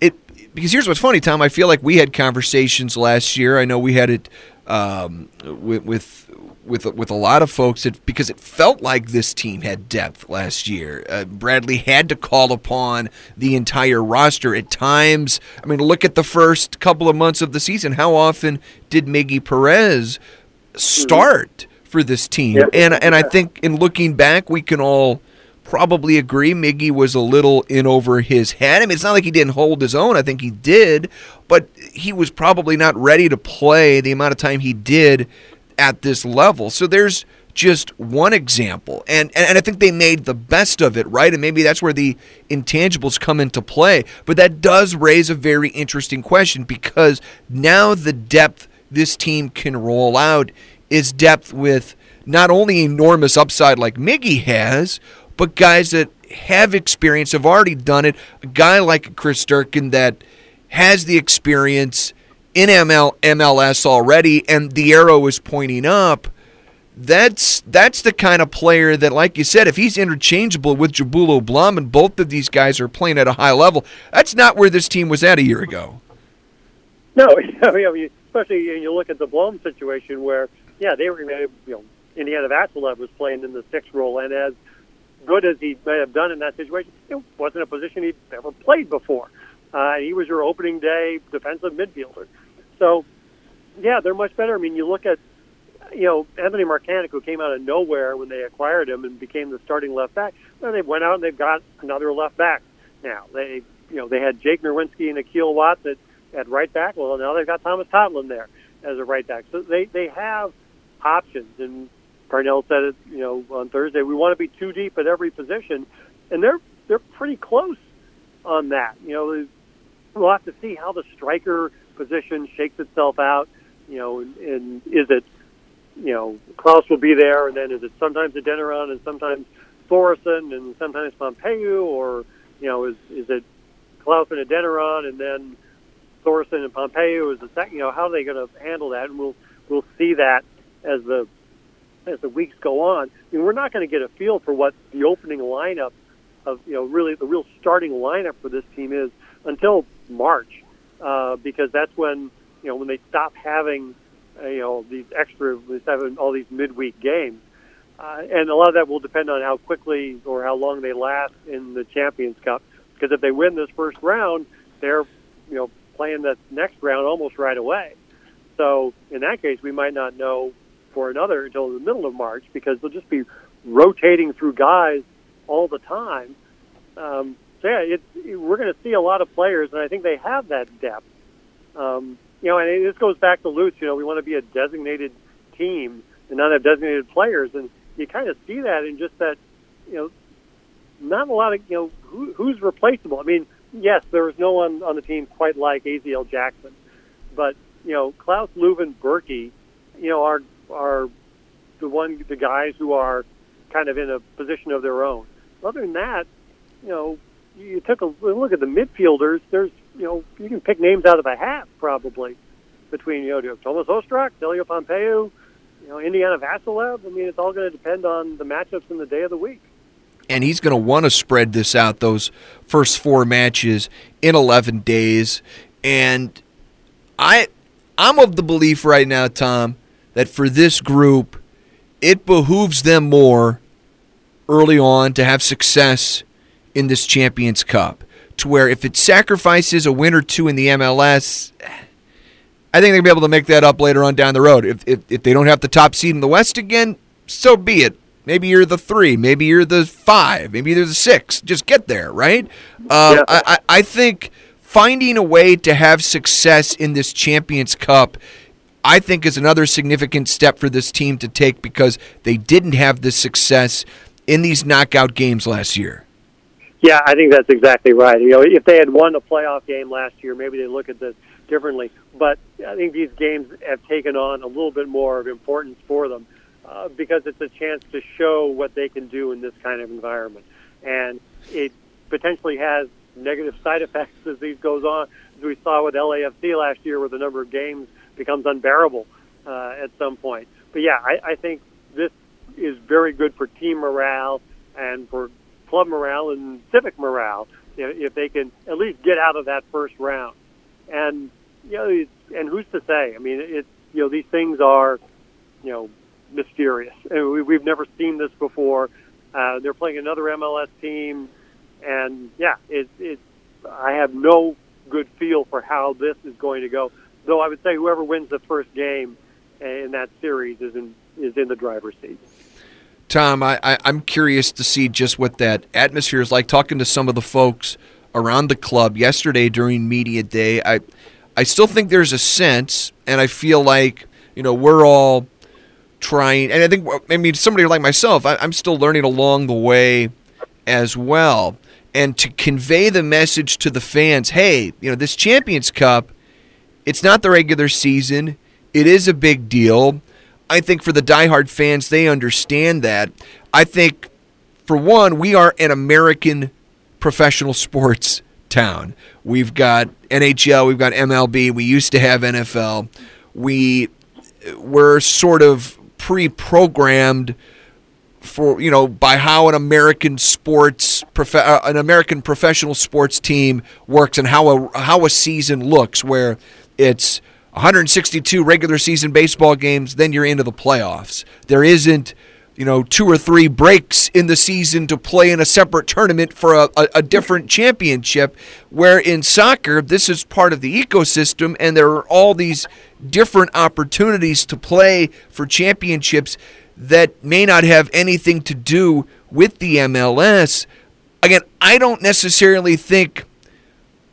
It because here's what's funny, Tom. I feel like we had conversations last year. I know we had it um, with, with with with a lot of folks that, because it felt like this team had depth last year. Uh, Bradley had to call upon the entire roster at times. I mean, look at the first couple of months of the season. How often did Miggy Perez start for this team? Yep. And and I think in looking back, we can all probably agree Miggy was a little in over his head. I mean, it's not like he didn't hold his own. I think he did, but he was probably not ready to play the amount of time he did at this level. So there's just one example. And, and I think they made the best of it, right? And maybe that's where the intangibles come into play. But that does raise a very interesting question because now the depth this team can roll out is depth with not only enormous upside like Miggy has, but guys that have experience, have already done it. A guy like Chris Durkin that has the experience in ML, MLS already, and the arrow is pointing up. That's that's the kind of player that, like you said, if he's interchangeable with Jabulo Blom, and both of these guys are playing at a high level, that's not where this team was at a year ago. No, I mean, especially you look at the Blom situation, where yeah, they were you know Indiana Vassilev was playing in the sixth role, and as good as he may have done in that situation, it wasn't a position he'd ever played before. Uh, he was your opening day defensive midfielder. So, yeah, they're much better. I mean, you look at, you know, Anthony Markanich, who came out of nowhere when they acquired him and became the starting left back. Well, they went out and they've got another left back now. They, you know, they had Jake Nerwinski and Akil Watts at, at right back. Well, now they've got Thomas Totland there as a right back. So they, they have options. And Carnell said it, you know, on Thursday, we want to be too deep at every position. And they're, they're pretty close on that. You know, we'll have to see how the striker position shakes itself out. You know, and, and is it, you know, Klauss will be there, and then is it sometimes Adeniran and sometimes Thórisson and sometimes Pompeu, or you know, is is it Klauss and Adeniran and then Thórisson and Pompeu is the second? You know, how are they going to handle that? And we'll we'll see that as the as the weeks go on. I mean, we're not going to get a feel for what the opening lineup of you know really the real starting lineup for this team is until March, uh, because that's when you know when they stop having uh, you know, these extra, having all these midweek games. Uh, and a lot of that will depend on how quickly or how long they last in the Champions Cup. Because if they win this first round, they're, you know, playing the next round almost right away. So in that case, we might not know for another until the middle of March because they'll just be rotating through guys all the time. Um, so yeah, it, it, we're going to see a lot of players, and I think they have that depth. Um, you know, and this goes back to Lutz. You know, we want to be a designated team and not have designated players, and you kind of see that in just that. You know, not a lot of you know who, who's replaceable. I mean, yes, there was no one on the team quite like Aziel Jackson, but you know, Klauss Löwen, Bürki, you know, are are the one the guys who are kind of in a position of their own. Other than that, you know, you took a look at the midfielders. There's, you know, you can pick names out of a hat probably between you know Thomas Ostrak, Celio Pompeu, you know, Indiana Vassilev. I mean, it's all going to depend on the matchups in the day of the week. And he's going to want to spread this out those first four matches in 11 days. And I, I'm of the belief right now, Tom, that for this group, it behooves them more early on to have success in this Champions Cup. To where if it sacrifices a win or two in the MLS, I think they'll be able to make that up later on down the road. If, if, if they don't have the top seed in the West again, so be it. Maybe you're the three. Maybe you're the five. Maybe you're the six. Just get there, right? Uh, yeah. I, I think finding a way to have success in this Champions Cup, I think, is another significant step for this team to take because they didn't have this success in these knockout games last year. Yeah, I think that's exactly right. You know, if they had won a playoff game last year, maybe they look at this differently. But I think these games have taken on a little bit more of importance for them uh, because it's a chance to show what they can do in this kind of environment, and it potentially has negative side effects as these goes on, as we saw with LAFC last year, where the number of games becomes unbearable uh, at some point. But yeah, I, I think this is very good for team morale and for club morale and civic morale if they can at least get out of that first round. And you know, and who's to say? I mean, it's you know these things are you know mysterious, and we, we've never seen this before. Uh, they're playing another MLS team, and yeah, it, it. I have no good feel for how this is going to go. Though I would say whoever wins the first game in that series is in is in the driver's seat. Tom, I, I, am curious to see just what that atmosphere is like. Talking to some of the folks around the club yesterday during media day, I I still think there's a sense, and I feel like you know we're all trying, and I think I mean somebody like myself, I, I'm still learning along the way as well, and to convey the message to the fans, hey, you know this Champions Cup, it's not the regular season, it is a big deal I think for the diehard fans, they understand that. I think, for one, we are an American professional sports town. We've got NHL, we've got MLB, we used to have NFL. We were sort of pre-programmed for you know by how an American sports prof- uh, an American professional sports team works and how a how a season looks where it's 162 regular season baseball games, then you're into the playoffs. There isn't, you know, two or three breaks in the season to play in a separate tournament for a, a, a different championship. Where in soccer, this is part of the ecosystem, and there are all these different opportunities to play for championships that may not have anything to do with the MLS. Again, I don't necessarily think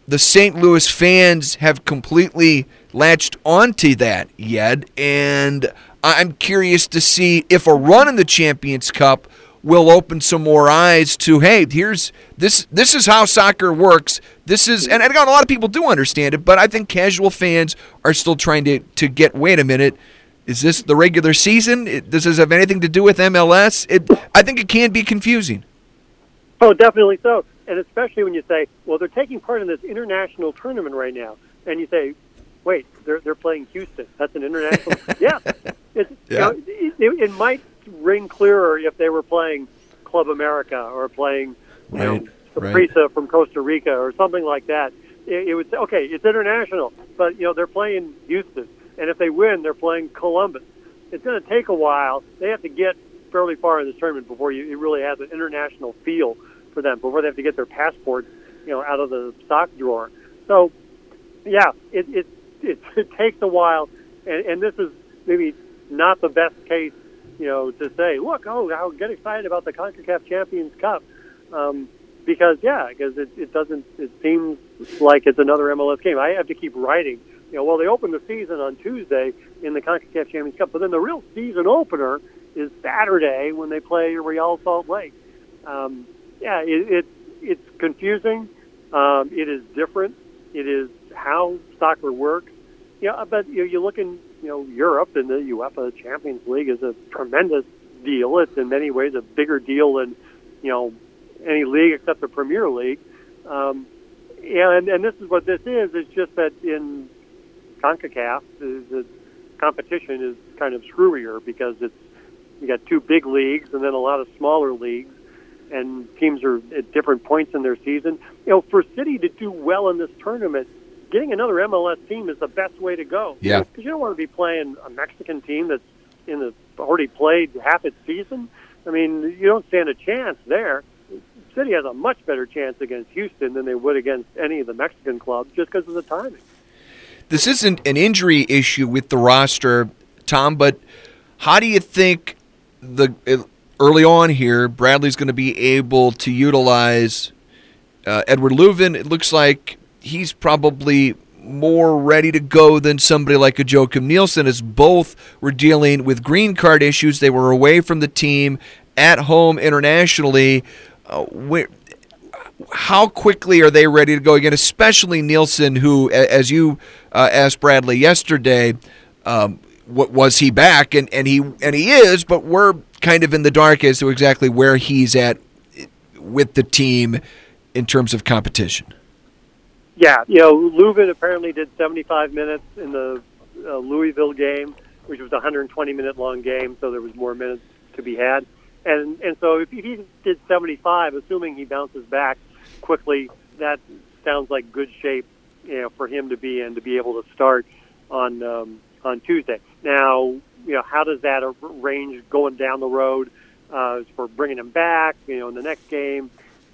the St. Louis fans have completely latched onto that yet, and I'm curious to see if a run in the Champions Cup will open some more eyes to hey here's this this is how soccer works. This is and, and a lot of people do understand it but i think casual fans are still trying to to get wait a minute is this the regular season? Does this have anything to do with mls it, i think it can be confusing. Oh definitely so and especially when you say well they're taking part in this international tournament right now and you say wait, they're they're playing Houston. That's an international. yeah, it's, yeah. You know, it, it, might ring clearer if they were playing Club America or playing you right. know right. from Costa Rica or something like that. It, it would say, okay, it's international, but you know they're playing Houston, and if they win, they're playing Columbus. It's going to take a while. They have to get fairly far in this tournament before you, it really has an international feel for them. Before they have to get their passports, you know, out of the sock drawer. So, yeah, it it it, it takes a while, and, and this is maybe not the best case, you know, to say, look, oh, I'll get excited about the Concacaf Champions Cup. Um, because yeah, because it, it doesn't. It seems like it's another MLS game. I have to keep writing. You know, well, they open the season on Tuesday in the Concacaf Champions Cup, but then the real season opener is Saturday when they play Real Salt Lake. Um, yeah, it, it it's confusing. Um, it is different. It is how soccer works. Yeah, but you, know, you look in you know Europe and the UEFA Champions League is a tremendous deal. It's in many ways a bigger deal than you know any league except the Premier League. Um, and, and this is what this is. It's just that in CONCACAF, the, the competition is kind of screwier because it's you got two big leagues and then a lot of smaller leagues, and teams are at different points in their season. You know, for City to do well in this tournament, getting another MLS team is the best way to go. Yeah, because you don't want to be playing a Mexican team that's in the already played half its season. I mean, you don't stand a chance there. City has a much better chance against Houston than they would against any of the Mexican clubs just because of the timing. This isn't an injury issue with the roster, Tom, but how do you think the early on here Bradley's going to be able to utilize uh, Eduard Löwen? It looks like he's probably more ready to go than somebody like a Joakim Nilsson, as both were dealing with green card issues. They were away from the team at home internationally. Uh, where, how quickly are they ready to go again? Especially Nilsson, who, as you uh, asked Bradley yesterday, um, what was he back? And, and he and he is, but we're kind of in the dark as to exactly where he's at with the team in terms of competition. Yeah, you know, Löwen apparently did 75 minutes in the uh, Louisville game, which was a 120 minute long game, so there was more minutes to be had. And and so if he did 75, assuming he bounces back quickly, that sounds like good shape, you know, for him to be in to be able to start on um, on Tuesday. Now, you know, how does that arrange going down the road uh, for bringing him back? You know, in the next game,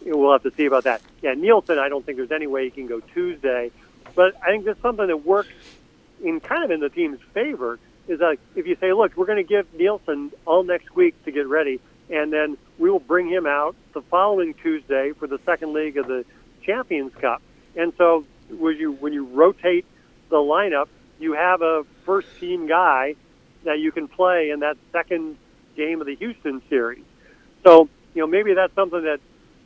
we'll have to see about that. Yeah, Nilsson, I don't think there's any way he can go Tuesday, but I think that's something that works in kind of in the team's favor. Is like if you say, look, we're going to give Nilsson all next week to get ready and then we will bring him out the following Tuesday for the second leg of the Champions Cup. And so when you when you rotate the lineup, you have a first team guy that you can play in that second game of the Houston series. So you know maybe that's something that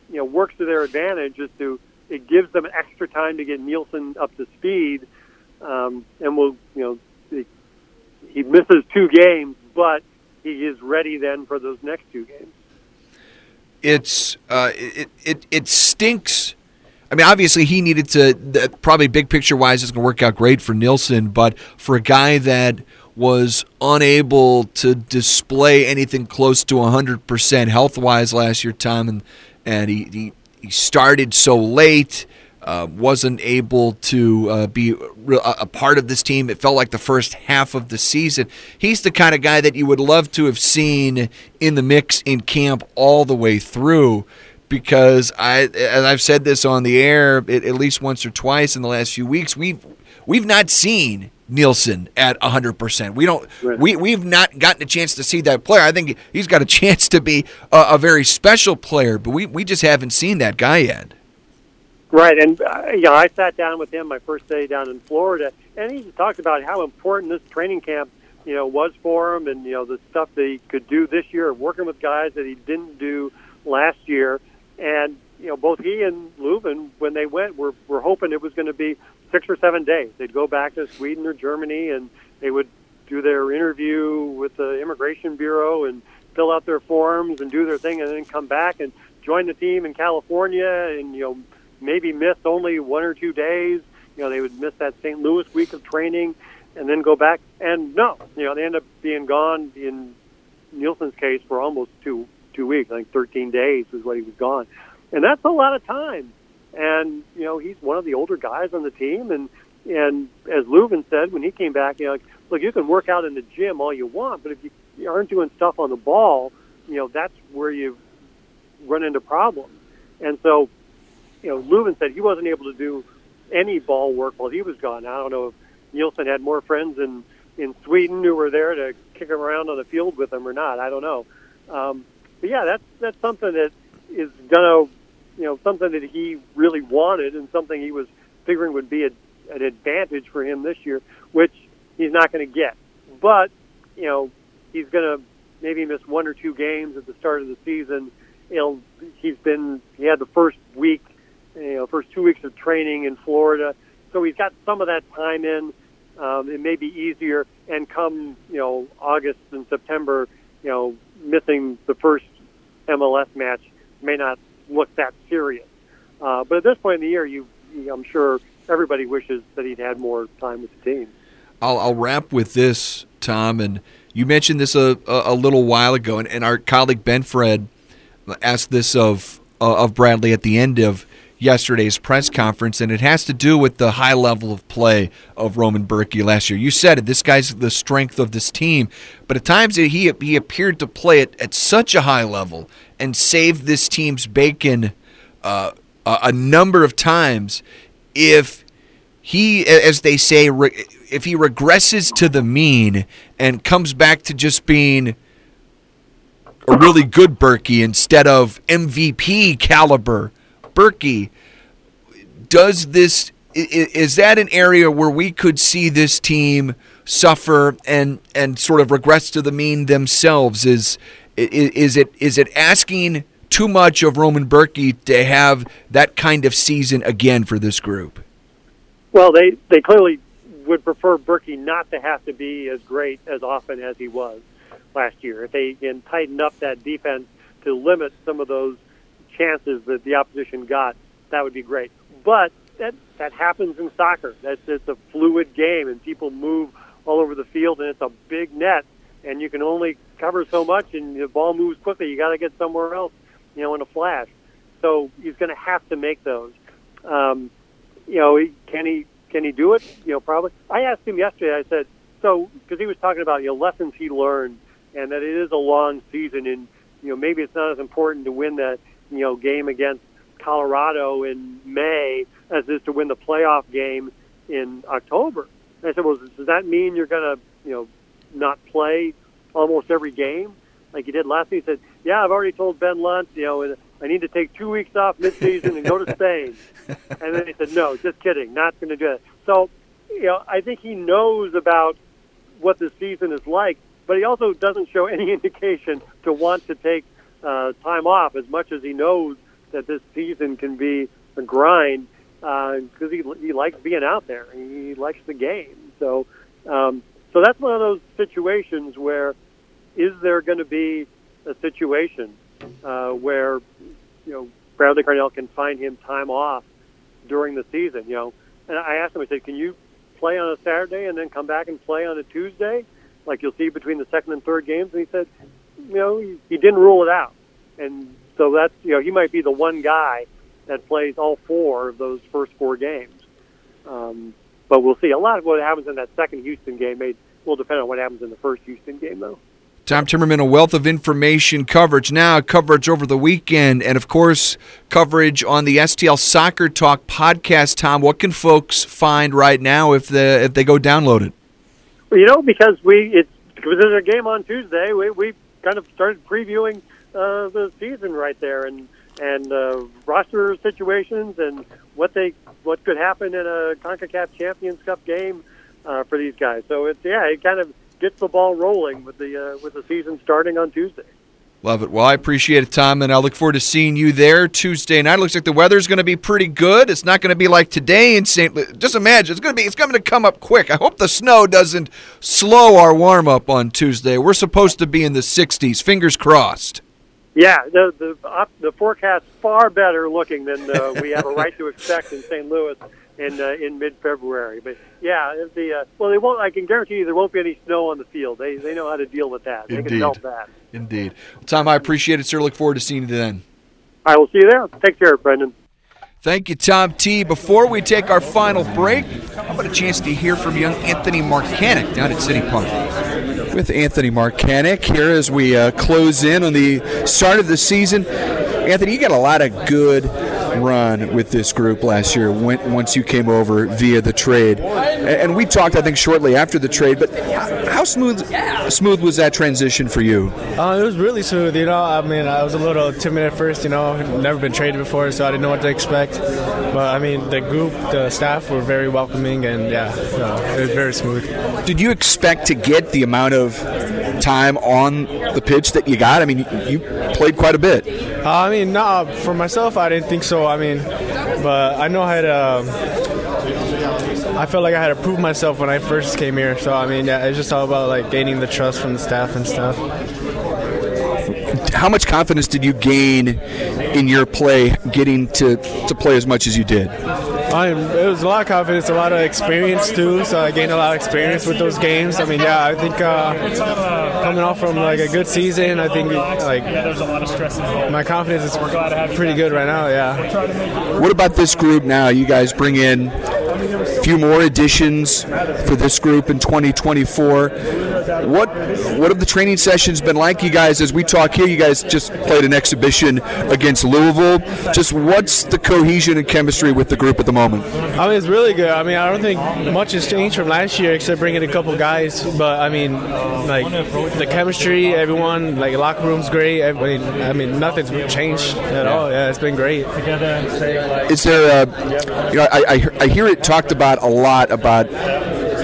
you know works to their advantage is to it gives them extra time to get Nilsson up to speed, um, and will you know he misses two games, but he is ready then for those next two games. It's uh, it, it it stinks. I mean, obviously he needed to. Probably big picture wise, it's going to work out great for Nilsson, but for a guy that was unable to display anything close to 100% health wise last year, Tom, and and he, he he started so late uh, wasn't able to uh, be a part of this team. It felt like the first half of the season. He's the kind of guy that you would love to have seen in the mix in camp all the way through. Because I, and I've said this on the air at, at least once or twice in the last few weeks, we've we've not seen Nilsson at 100%. We don't right. we we've not gotten a chance to see that player. I think he's got a chance to be a, a very special player, but we we just haven't seen that guy yet. Right, and uh, you know, I sat down with him my first day down in Florida, and he talked about how important this training camp, you know, was for him, and you know the stuff that he could do this year, working with guys that he didn't do last year, and you know both he and Löwen, when they went, were were hoping it was going to be six or seven days. They'd go back to Sweden or Germany, and they would do their interview with the immigration bureau and fill out their forms and do their thing, and then come back and join the team in California, and you know maybe miss only one or two days. You know, they would miss that St. Louis week of training and then go back. And no, you know, they end up being gone in Nilsson's case for almost two two weeks. I think 13 days is what he was gone, and that's a lot of time. And you know, he's one of the older guys on the team, and and as Löwen said when he came back, you know, like, look, you can work out in the gym all you want, but if you, you aren't doing stuff on the ball, you know, that's where you run into problems. And so, you know, Löwen said he wasn't able to do any ball work while he was gone. I don't know if Nilsson had more friends in in Sweden who were there to kick him around on the field with him or not. I don't know. Um, but yeah, that's that's something that is gonna, you know, something that he really wanted and something he was figuring would be a, an advantage for him this year, which he's not going to get. But you know, he's going to maybe miss one or two games at the start of the season. You know, he's been he had the first week, you know, first two weeks of training in Florida, so he's got some of that time in. Um, it may be easier, and come you know August and September, you know, missing the first MLS match may not look that serious. Uh, but at this point in the year, you, I'm sure everybody wishes that he'd had more time with the team. I'll, I'll wrap with this, Tom, and you mentioned this a, a, a little while ago, and, and our colleague Ben Fred asked this of uh, of Bradley at the end of yesterday's press conference, and it has to do with the high level of play of Roman Bürki last year. You said it. This guy's the strength of this team, but at times he he appeared to play it at such a high level and saved this team's bacon uh, a number of times. If he, as they say, if he regresses to the mean and comes back to just being a really good Bürki instead of MVP caliber Bürki, does this is that an area where we could see this team suffer and and sort of regress to the mean themselves? Is is it is it asking too much of Roman Bürki to have that kind of season again for this group? Well, they they clearly would prefer Bürki not to have to be as great as often as he was last year. If they can tighten up that defense to limit some of those chances that the opposition got, that would be great. But that that happens in soccer. That's it's a fluid game, and people move all over the field, and it's a big net, and you can only cover so much, and the ball moves quickly. You got to get somewhere else, you know, in a flash. So he's going to have to make those. Um, you know, can he can he do it? You know, probably. I asked him yesterday. I said, so because he was talking about you know lessons he learned, and that it is a long season, and you know maybe it's not as important to win that you know game against Colorado in May as it is to win the playoff game in October. And I said, well, does that mean you're going to you know not play almost every game like he did last season? He said, yeah, I've already told Ben Lundt, you know I need to take two weeks off midseason and go to Spain. And then he said, no, just kidding, not going to do it. So, you know, I think he knows about what the season is like, but he also doesn't show any indication to want to take uh, time off as much as he knows that this season can be a grind because uh, he he likes being out there. He likes the game. So, um, so that's one of those situations where is there going to be a situation uh, where you know Bradley Carnell can find him time off during the season. You know, and I asked him. I said, "Can you play on a Saturday and then come back and play on a Tuesday, like you'll see between the second and third games?" And he said, "You know, he, he didn't rule it out." And so that's you know he might be the one guy that plays all four of those first four games. Um, but we'll see. A lot of what happens in that second Houston game may will depend on what happens in the first Houston game, though. Tom Timmerman, a wealth of information coverage now, coverage over the weekend, and of course, coverage on the STL Soccer Talk podcast. Tom, what can folks find right now if they if they go download it? Well, you know, because we it's because there's a game on Tuesday, we we kind of started previewing uh, the season right there, and and uh, roster situations and what they what could happen in a Concacaf Champions Cup game uh, for these guys. So it's yeah, it kind of gets the ball rolling with the uh, with the season starting on Tuesday. Love it. Well, I appreciate it, Tom, and I look forward to seeing you there Tuesday night. It looks like the weather's going to be pretty good. It's not going to be like today in St. Louis. Just imagine it's going to be. It's going to come up quick. I hope the snow doesn't slow our warm up on Tuesday. We're supposed to be in the 60s. Fingers crossed. Yeah, the the the forecast far better looking than uh, we have a right to expect in St. Louis in uh, in mid February. But yeah, the uh, well, they won't. I can guarantee you there won't be any snow on the field. They they know how to deal with that. Indeed. They can help that. Indeed. Well, Tom, I appreciate it, sir. Look forward to seeing you then. I will see you there. Take care, Brendan. Thank you, Tom T. Before we take our final break, how about a chance to hear from young Anthony Markanich down at City Park? With Anthony Markanich here as we uh, close in on the start of the season. Anthony, you got a lot of good run with this group last year when, once you came over via the trade. And we talked, I think, shortly after the trade. But how smooth smooth was that transition for you? Uh, it was really smooth. You know, I mean, I was a little timid at first. You know, never been traded before, so I didn't know what to expect. But I mean, the group, the staff were very welcoming, and yeah, it was very smooth. Did you expect to get the amount of time on the pitch that you got? I mean, you played quite a bit. Uh, I mean, no, for myself, I didn't think so. I mean, but I know I had to. I felt like I had to prove myself when I first came here. So I mean, yeah, it's just all about like gaining the trust from the staff and stuff. How much confidence did you gain in your play, getting to to play as much as you did? I mean, it was a lot of confidence, a lot of experience too. So I gained a lot of experience with those games. I mean, yeah, I think uh, coming off from like a good season, I think like there's a lot of stress involved. my confidence is pretty good right now. Yeah. What about this group now? You guys bring in a few more additions for this group in 2024. What what have the training sessions been like? You guys, as we talk here, you guys just played an exhibition against Louisville. Just what's the cohesion and chemistry with the group at the moment? I mean, it's really good. I mean, I don't think much has changed from last year except bringing a couple guys. But I mean, like the chemistry, everyone, like locker room's great. I mean, I mean, nothing's changed at all. Yeah, it's been great. Is there, a, you know, I, I, I hear it talked about a lot about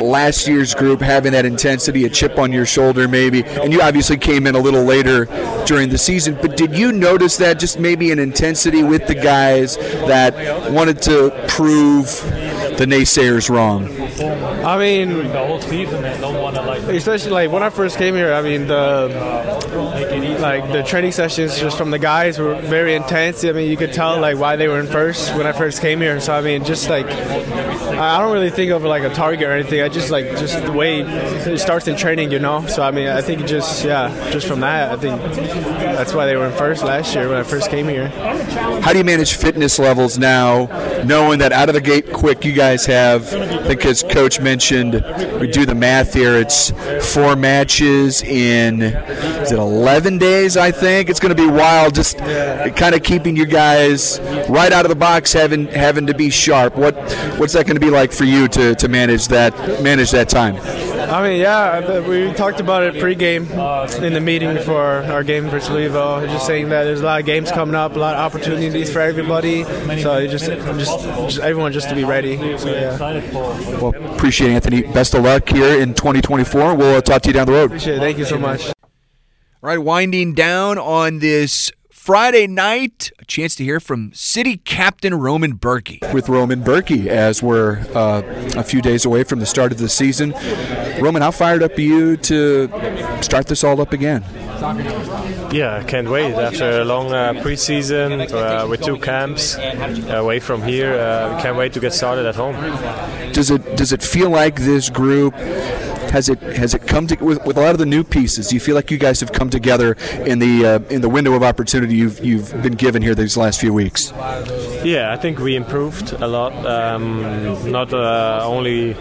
last year's group having that intensity, a chip on your shoulder, maybe. And you obviously came in a little later during the season, but did you notice that just maybe an intensity with the guys that wanted to prove the naysayers wrong? I mean, especially like when I first came here. I mean, the like the training sessions just from the guys were very intense. I mean, you could tell like why they were in first when I first came here. So I mean, just like I don't really think of like a target or anything. I just like just the way it starts in training, you know. So I mean, I think just yeah, just from that, I think that's why they were in first last year when I first came here. How do you manage fitness levels now, knowing that out of the gate quick you guys have? I think as Coach mentioned, we do the math here. It's four matches in is it 11 days? I think it's going to be wild. Just kind of keeping you guys right out of the box, having having to be sharp. What what's that going to be like for you to, to manage that manage that time? I mean, yeah, we talked about it pregame in the meeting for our game versus Louisville. Just saying that there's a lot of games coming up, a lot of opportunities for everybody. So just, just, just everyone just to be ready. So, yeah. Well, appreciate it, Anthony. Best of luck here in 2024. We'll uh, talk to you down the road. Appreciate it. Thank you so much. All right, winding down on this Friday night, a chance to hear from City Captain Roman Bürki. With Roman Bürki, as we're uh, a few days away from the start of the season. Roman, how fired up are you to start this all up again? Yeah, I can't wait. After a long uh, preseason uh, with two camps away from here, uh, can't wait to get started at home. Does it does it feel like this group has it has it come to with, with, a lot of the new pieces? Do you feel like you guys have come together in the uh, in the window of opportunity you've you've been given here these last few weeks? Yeah, I think we improved a lot. Um, not uh, only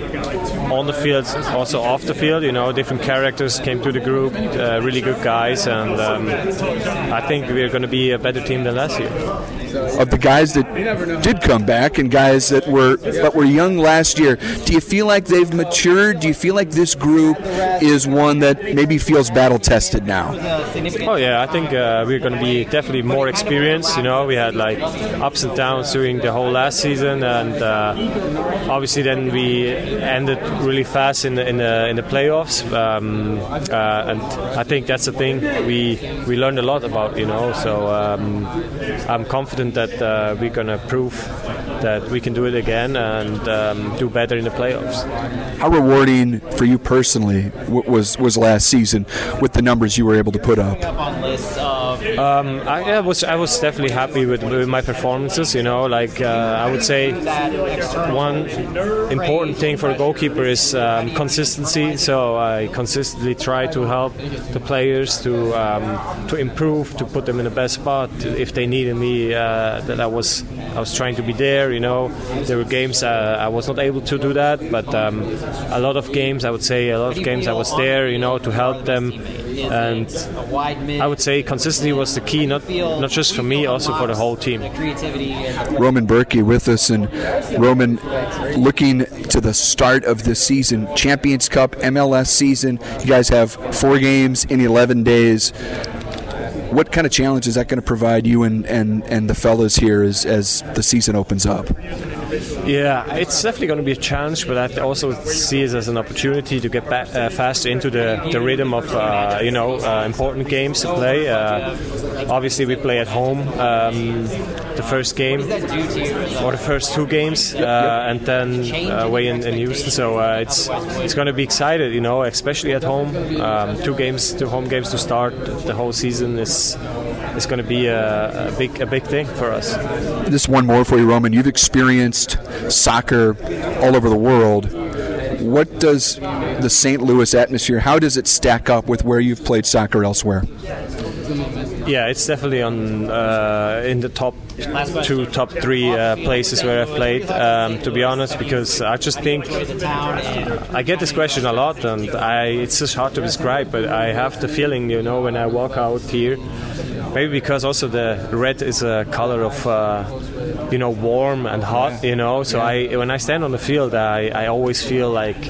on the field, also off the field. You know, different characters came to the group, uh, really good guys, and um, I think we're going to be a better team than last year. Of the guys that did come back and guys that were that were young last year, do you feel like they've matured? Do you feel like this group is one that maybe feels battle tested now? Oh yeah, I think uh, we're going to be definitely more experienced. You know, we had like ups and downs during the whole last season, and uh, obviously then we ended really fast in the in the, in the playoffs. Um, uh, and I think that's the thing we we learned a lot about. You know, so um, I'm confident that uh, we're going to prove that we can do it again and um, do better in the playoffs. How rewarding for you personally was was last season with the numbers you were able to put up? Um, I, I was I was definitely happy with, with my performances. You know, like uh, I would say, one important thing for a goalkeeper is um, consistency. So I consistently try to help the players to um, to improve, to put them in the best spot. If they needed me, uh, that I was I was trying to be there. You know, there were games uh, I was not able to do that, but um, a lot of games I would say a lot of games I was there. You know, to help them and I would say consistency was the key, not not just for me, also for the whole team. Roman Bürki with us, and Roman looking to the start of the season, Champions Cup, MLS season. You guys have four games in 11 days. What kind of challenge is that going to provide you and, and, and the fellas here as, as the season opens up? Yeah, it's definitely going to be a challenge, but I also see it as an opportunity to get back, uh, faster into the, the rhythm of uh, you know uh, important games to play. Uh, obviously, we play at home um, the first game or the first two games, uh, and then away in, in Houston. So uh, it's it's going to be excited, you know, especially at home. Um, two games, two home games to start the whole season is is going to be a, a big a big thing for us. Just one more for you, Roman. You've experienced soccer all over the world. What does the St. Louis atmosphere? How does it stack up with where you've played soccer elsewhere? Yeah, it's definitely on uh, in the top two, top three uh, places where I've played. Um, to be honest, because I just think uh, I get this question a lot, and I it's just hard to describe. But I have the feeling, you know, when I walk out here, maybe because also the red is a color of. Uh, you know, warm and hot. You know, so I when I stand on the field, I, I always feel like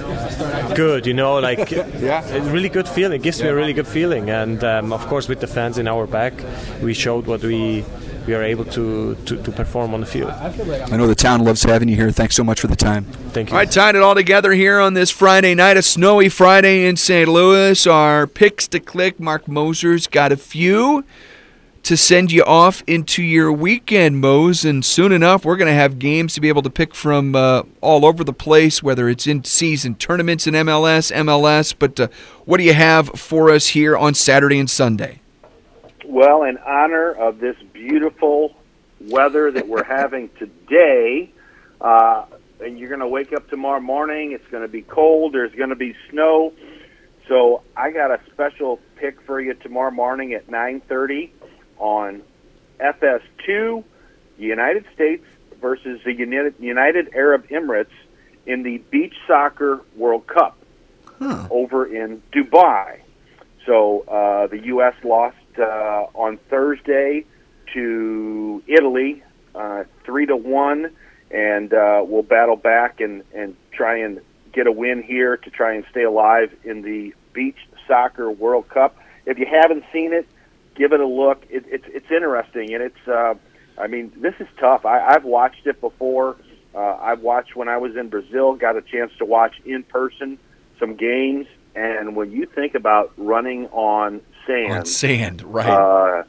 good. You know, like yeah, a really good feeling. It gives me a really good feeling, and um, of course, with the fans in our back, we showed what we we are able to, to, to, perform on the field. I know the town loves having you here. Thanks so much for the time. Thank you. All right, tying it all together here on this Friday night, a snowy Friday in St. Louis. Our picks to click. Mark Moser's got a few to send you off into your weekend, Mose. And soon enough, we're going to have games to be able to pick from uh, all over the place, whether it's in season tournaments in MLS, MLS. But uh, what do you have for us here on Saturday and Sunday? Well, in honor of this beautiful weather that we're having today, uh, and you're going to wake up tomorrow morning, it's going to be cold, there's going to be snow. So I got a special pick for you tomorrow morning at 9:30 on FS2, United States versus the United, United Arab Emirates in the Beach Soccer World Cup huh. over in Dubai. So uh, the U.S. lost uh, on Thursday to Italy, uh, three to one, and uh, we'll battle back and and try and get a win here to try and stay alive in the Beach Soccer World Cup. If you haven't seen it, give it a look. It, it's it's interesting, and it's. Uh, I mean, this is tough. I, I've watched it before. Uh, I've watched when I was in Brazil. Got a chance to watch in person some games, and when you think about running on sand, on sand, right? Uh,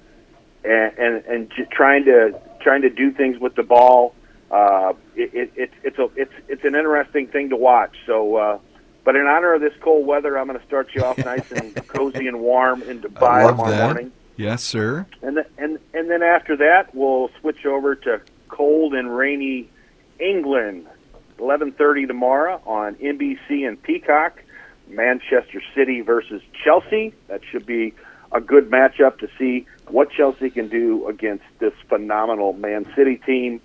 and and and j- trying to trying to do things with the ball. Uh, it, it, it's it's a it's it's an interesting thing to watch. So, uh, but in honor of this cold weather, I'm going to start you off nice and cozy and warm in Dubai tomorrow that. morning. Yes, sir. And then, and and then after that, we'll switch over to cold and rainy England. 11:30 tomorrow on NBC and Peacock. Manchester City versus Chelsea. That should be a good matchup to see what Chelsea can do against this phenomenal Man City team.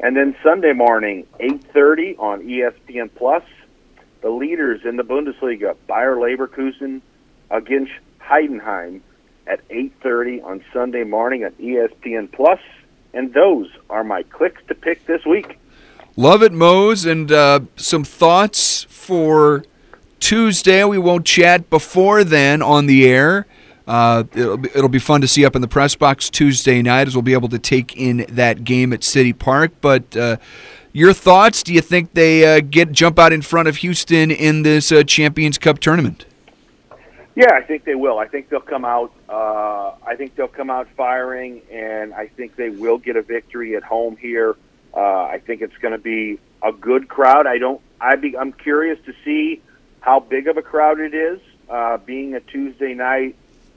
And then Sunday morning, 8:30 on ESPN Plus, the leaders in the Bundesliga, Bayer Leverkusen against Heidenheim at 8:30 on Sunday morning E ESPN Plus. And those are my clicks to pick this week. Love it, Mose. And uh, some thoughts for Tuesday. We won't chat before then on the air. Uh, it'll, be, it'll be fun to see up in the press box Tuesday night as we'll be able to take in that game at City Park. But uh, your thoughts? Do you think they uh, get jump out in front of Houston in this uh, Champions Cup tournament? Yeah, I think they will. I think they'll come out. Uh, I think they'll come out firing, and I think they will get a victory at home here. Uh, I think it's going to be a good crowd. I don't. I be. I'm curious to see how big of a crowd it is, uh, being a Tuesday night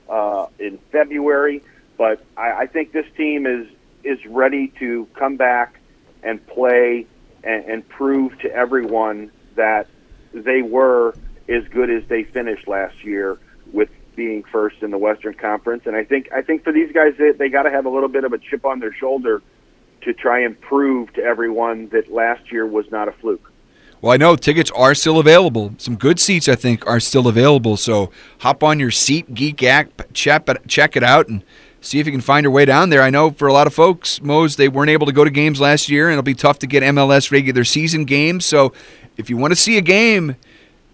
uh, in February. But I, I think this team is is ready to come back and play and, and prove to everyone that they were as good as they finished last year with being first in the Western Conference. And I think I think for these guys, they, they got to have a little bit of a chip on their shoulder to try and prove to everyone that last year was not a fluke. Well, I know tickets are still available. Some good seats, I think, are still available. So hop on your SeatGeek app, check it, check it out, and see if you can find your way down there. I know for a lot of folks, Mose, they weren't able to go to games last year, and it'll be tough to get MLS regular season games. So if you want to see a game,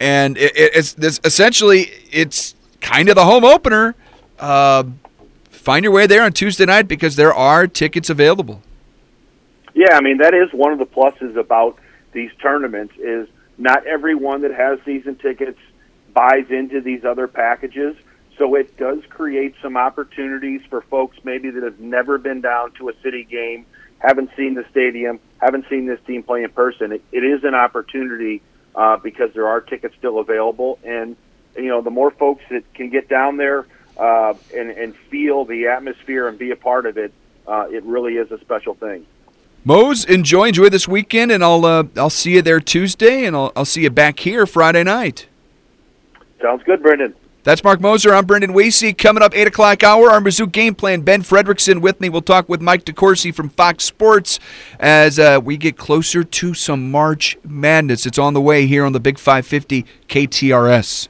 and it, it's essentially it's kind of the home opener. Uh, find your way there on Tuesday night because there are tickets available. Yeah, I mean that is one of the pluses about these tournaments is not everyone that has season tickets buys into these other packages. So it does create some opportunities for folks maybe that have never been down to a city game, haven't seen the stadium, haven't seen this team play in person. it, it is an opportunity uh, because there are tickets still available, and you know the more folks that can get down there uh, and, and feel the atmosphere and be a part of it, uh, it really is a special thing. Mose, enjoy enjoy this weekend, and I'll uh, I'll see you there Tuesday, and I'll I'll see you back here Friday night. Sounds good, Brendan. That's Mark Moser. I'm Brendan Weesey. Coming up, 8 o'clock hour, our Mizzou game plan. Ben Frederickson with me. We'll talk with Mike DeCourcy from Fox Sports as uh, we get closer to some March Madness. It's on the way here on the Big 550 KTRS.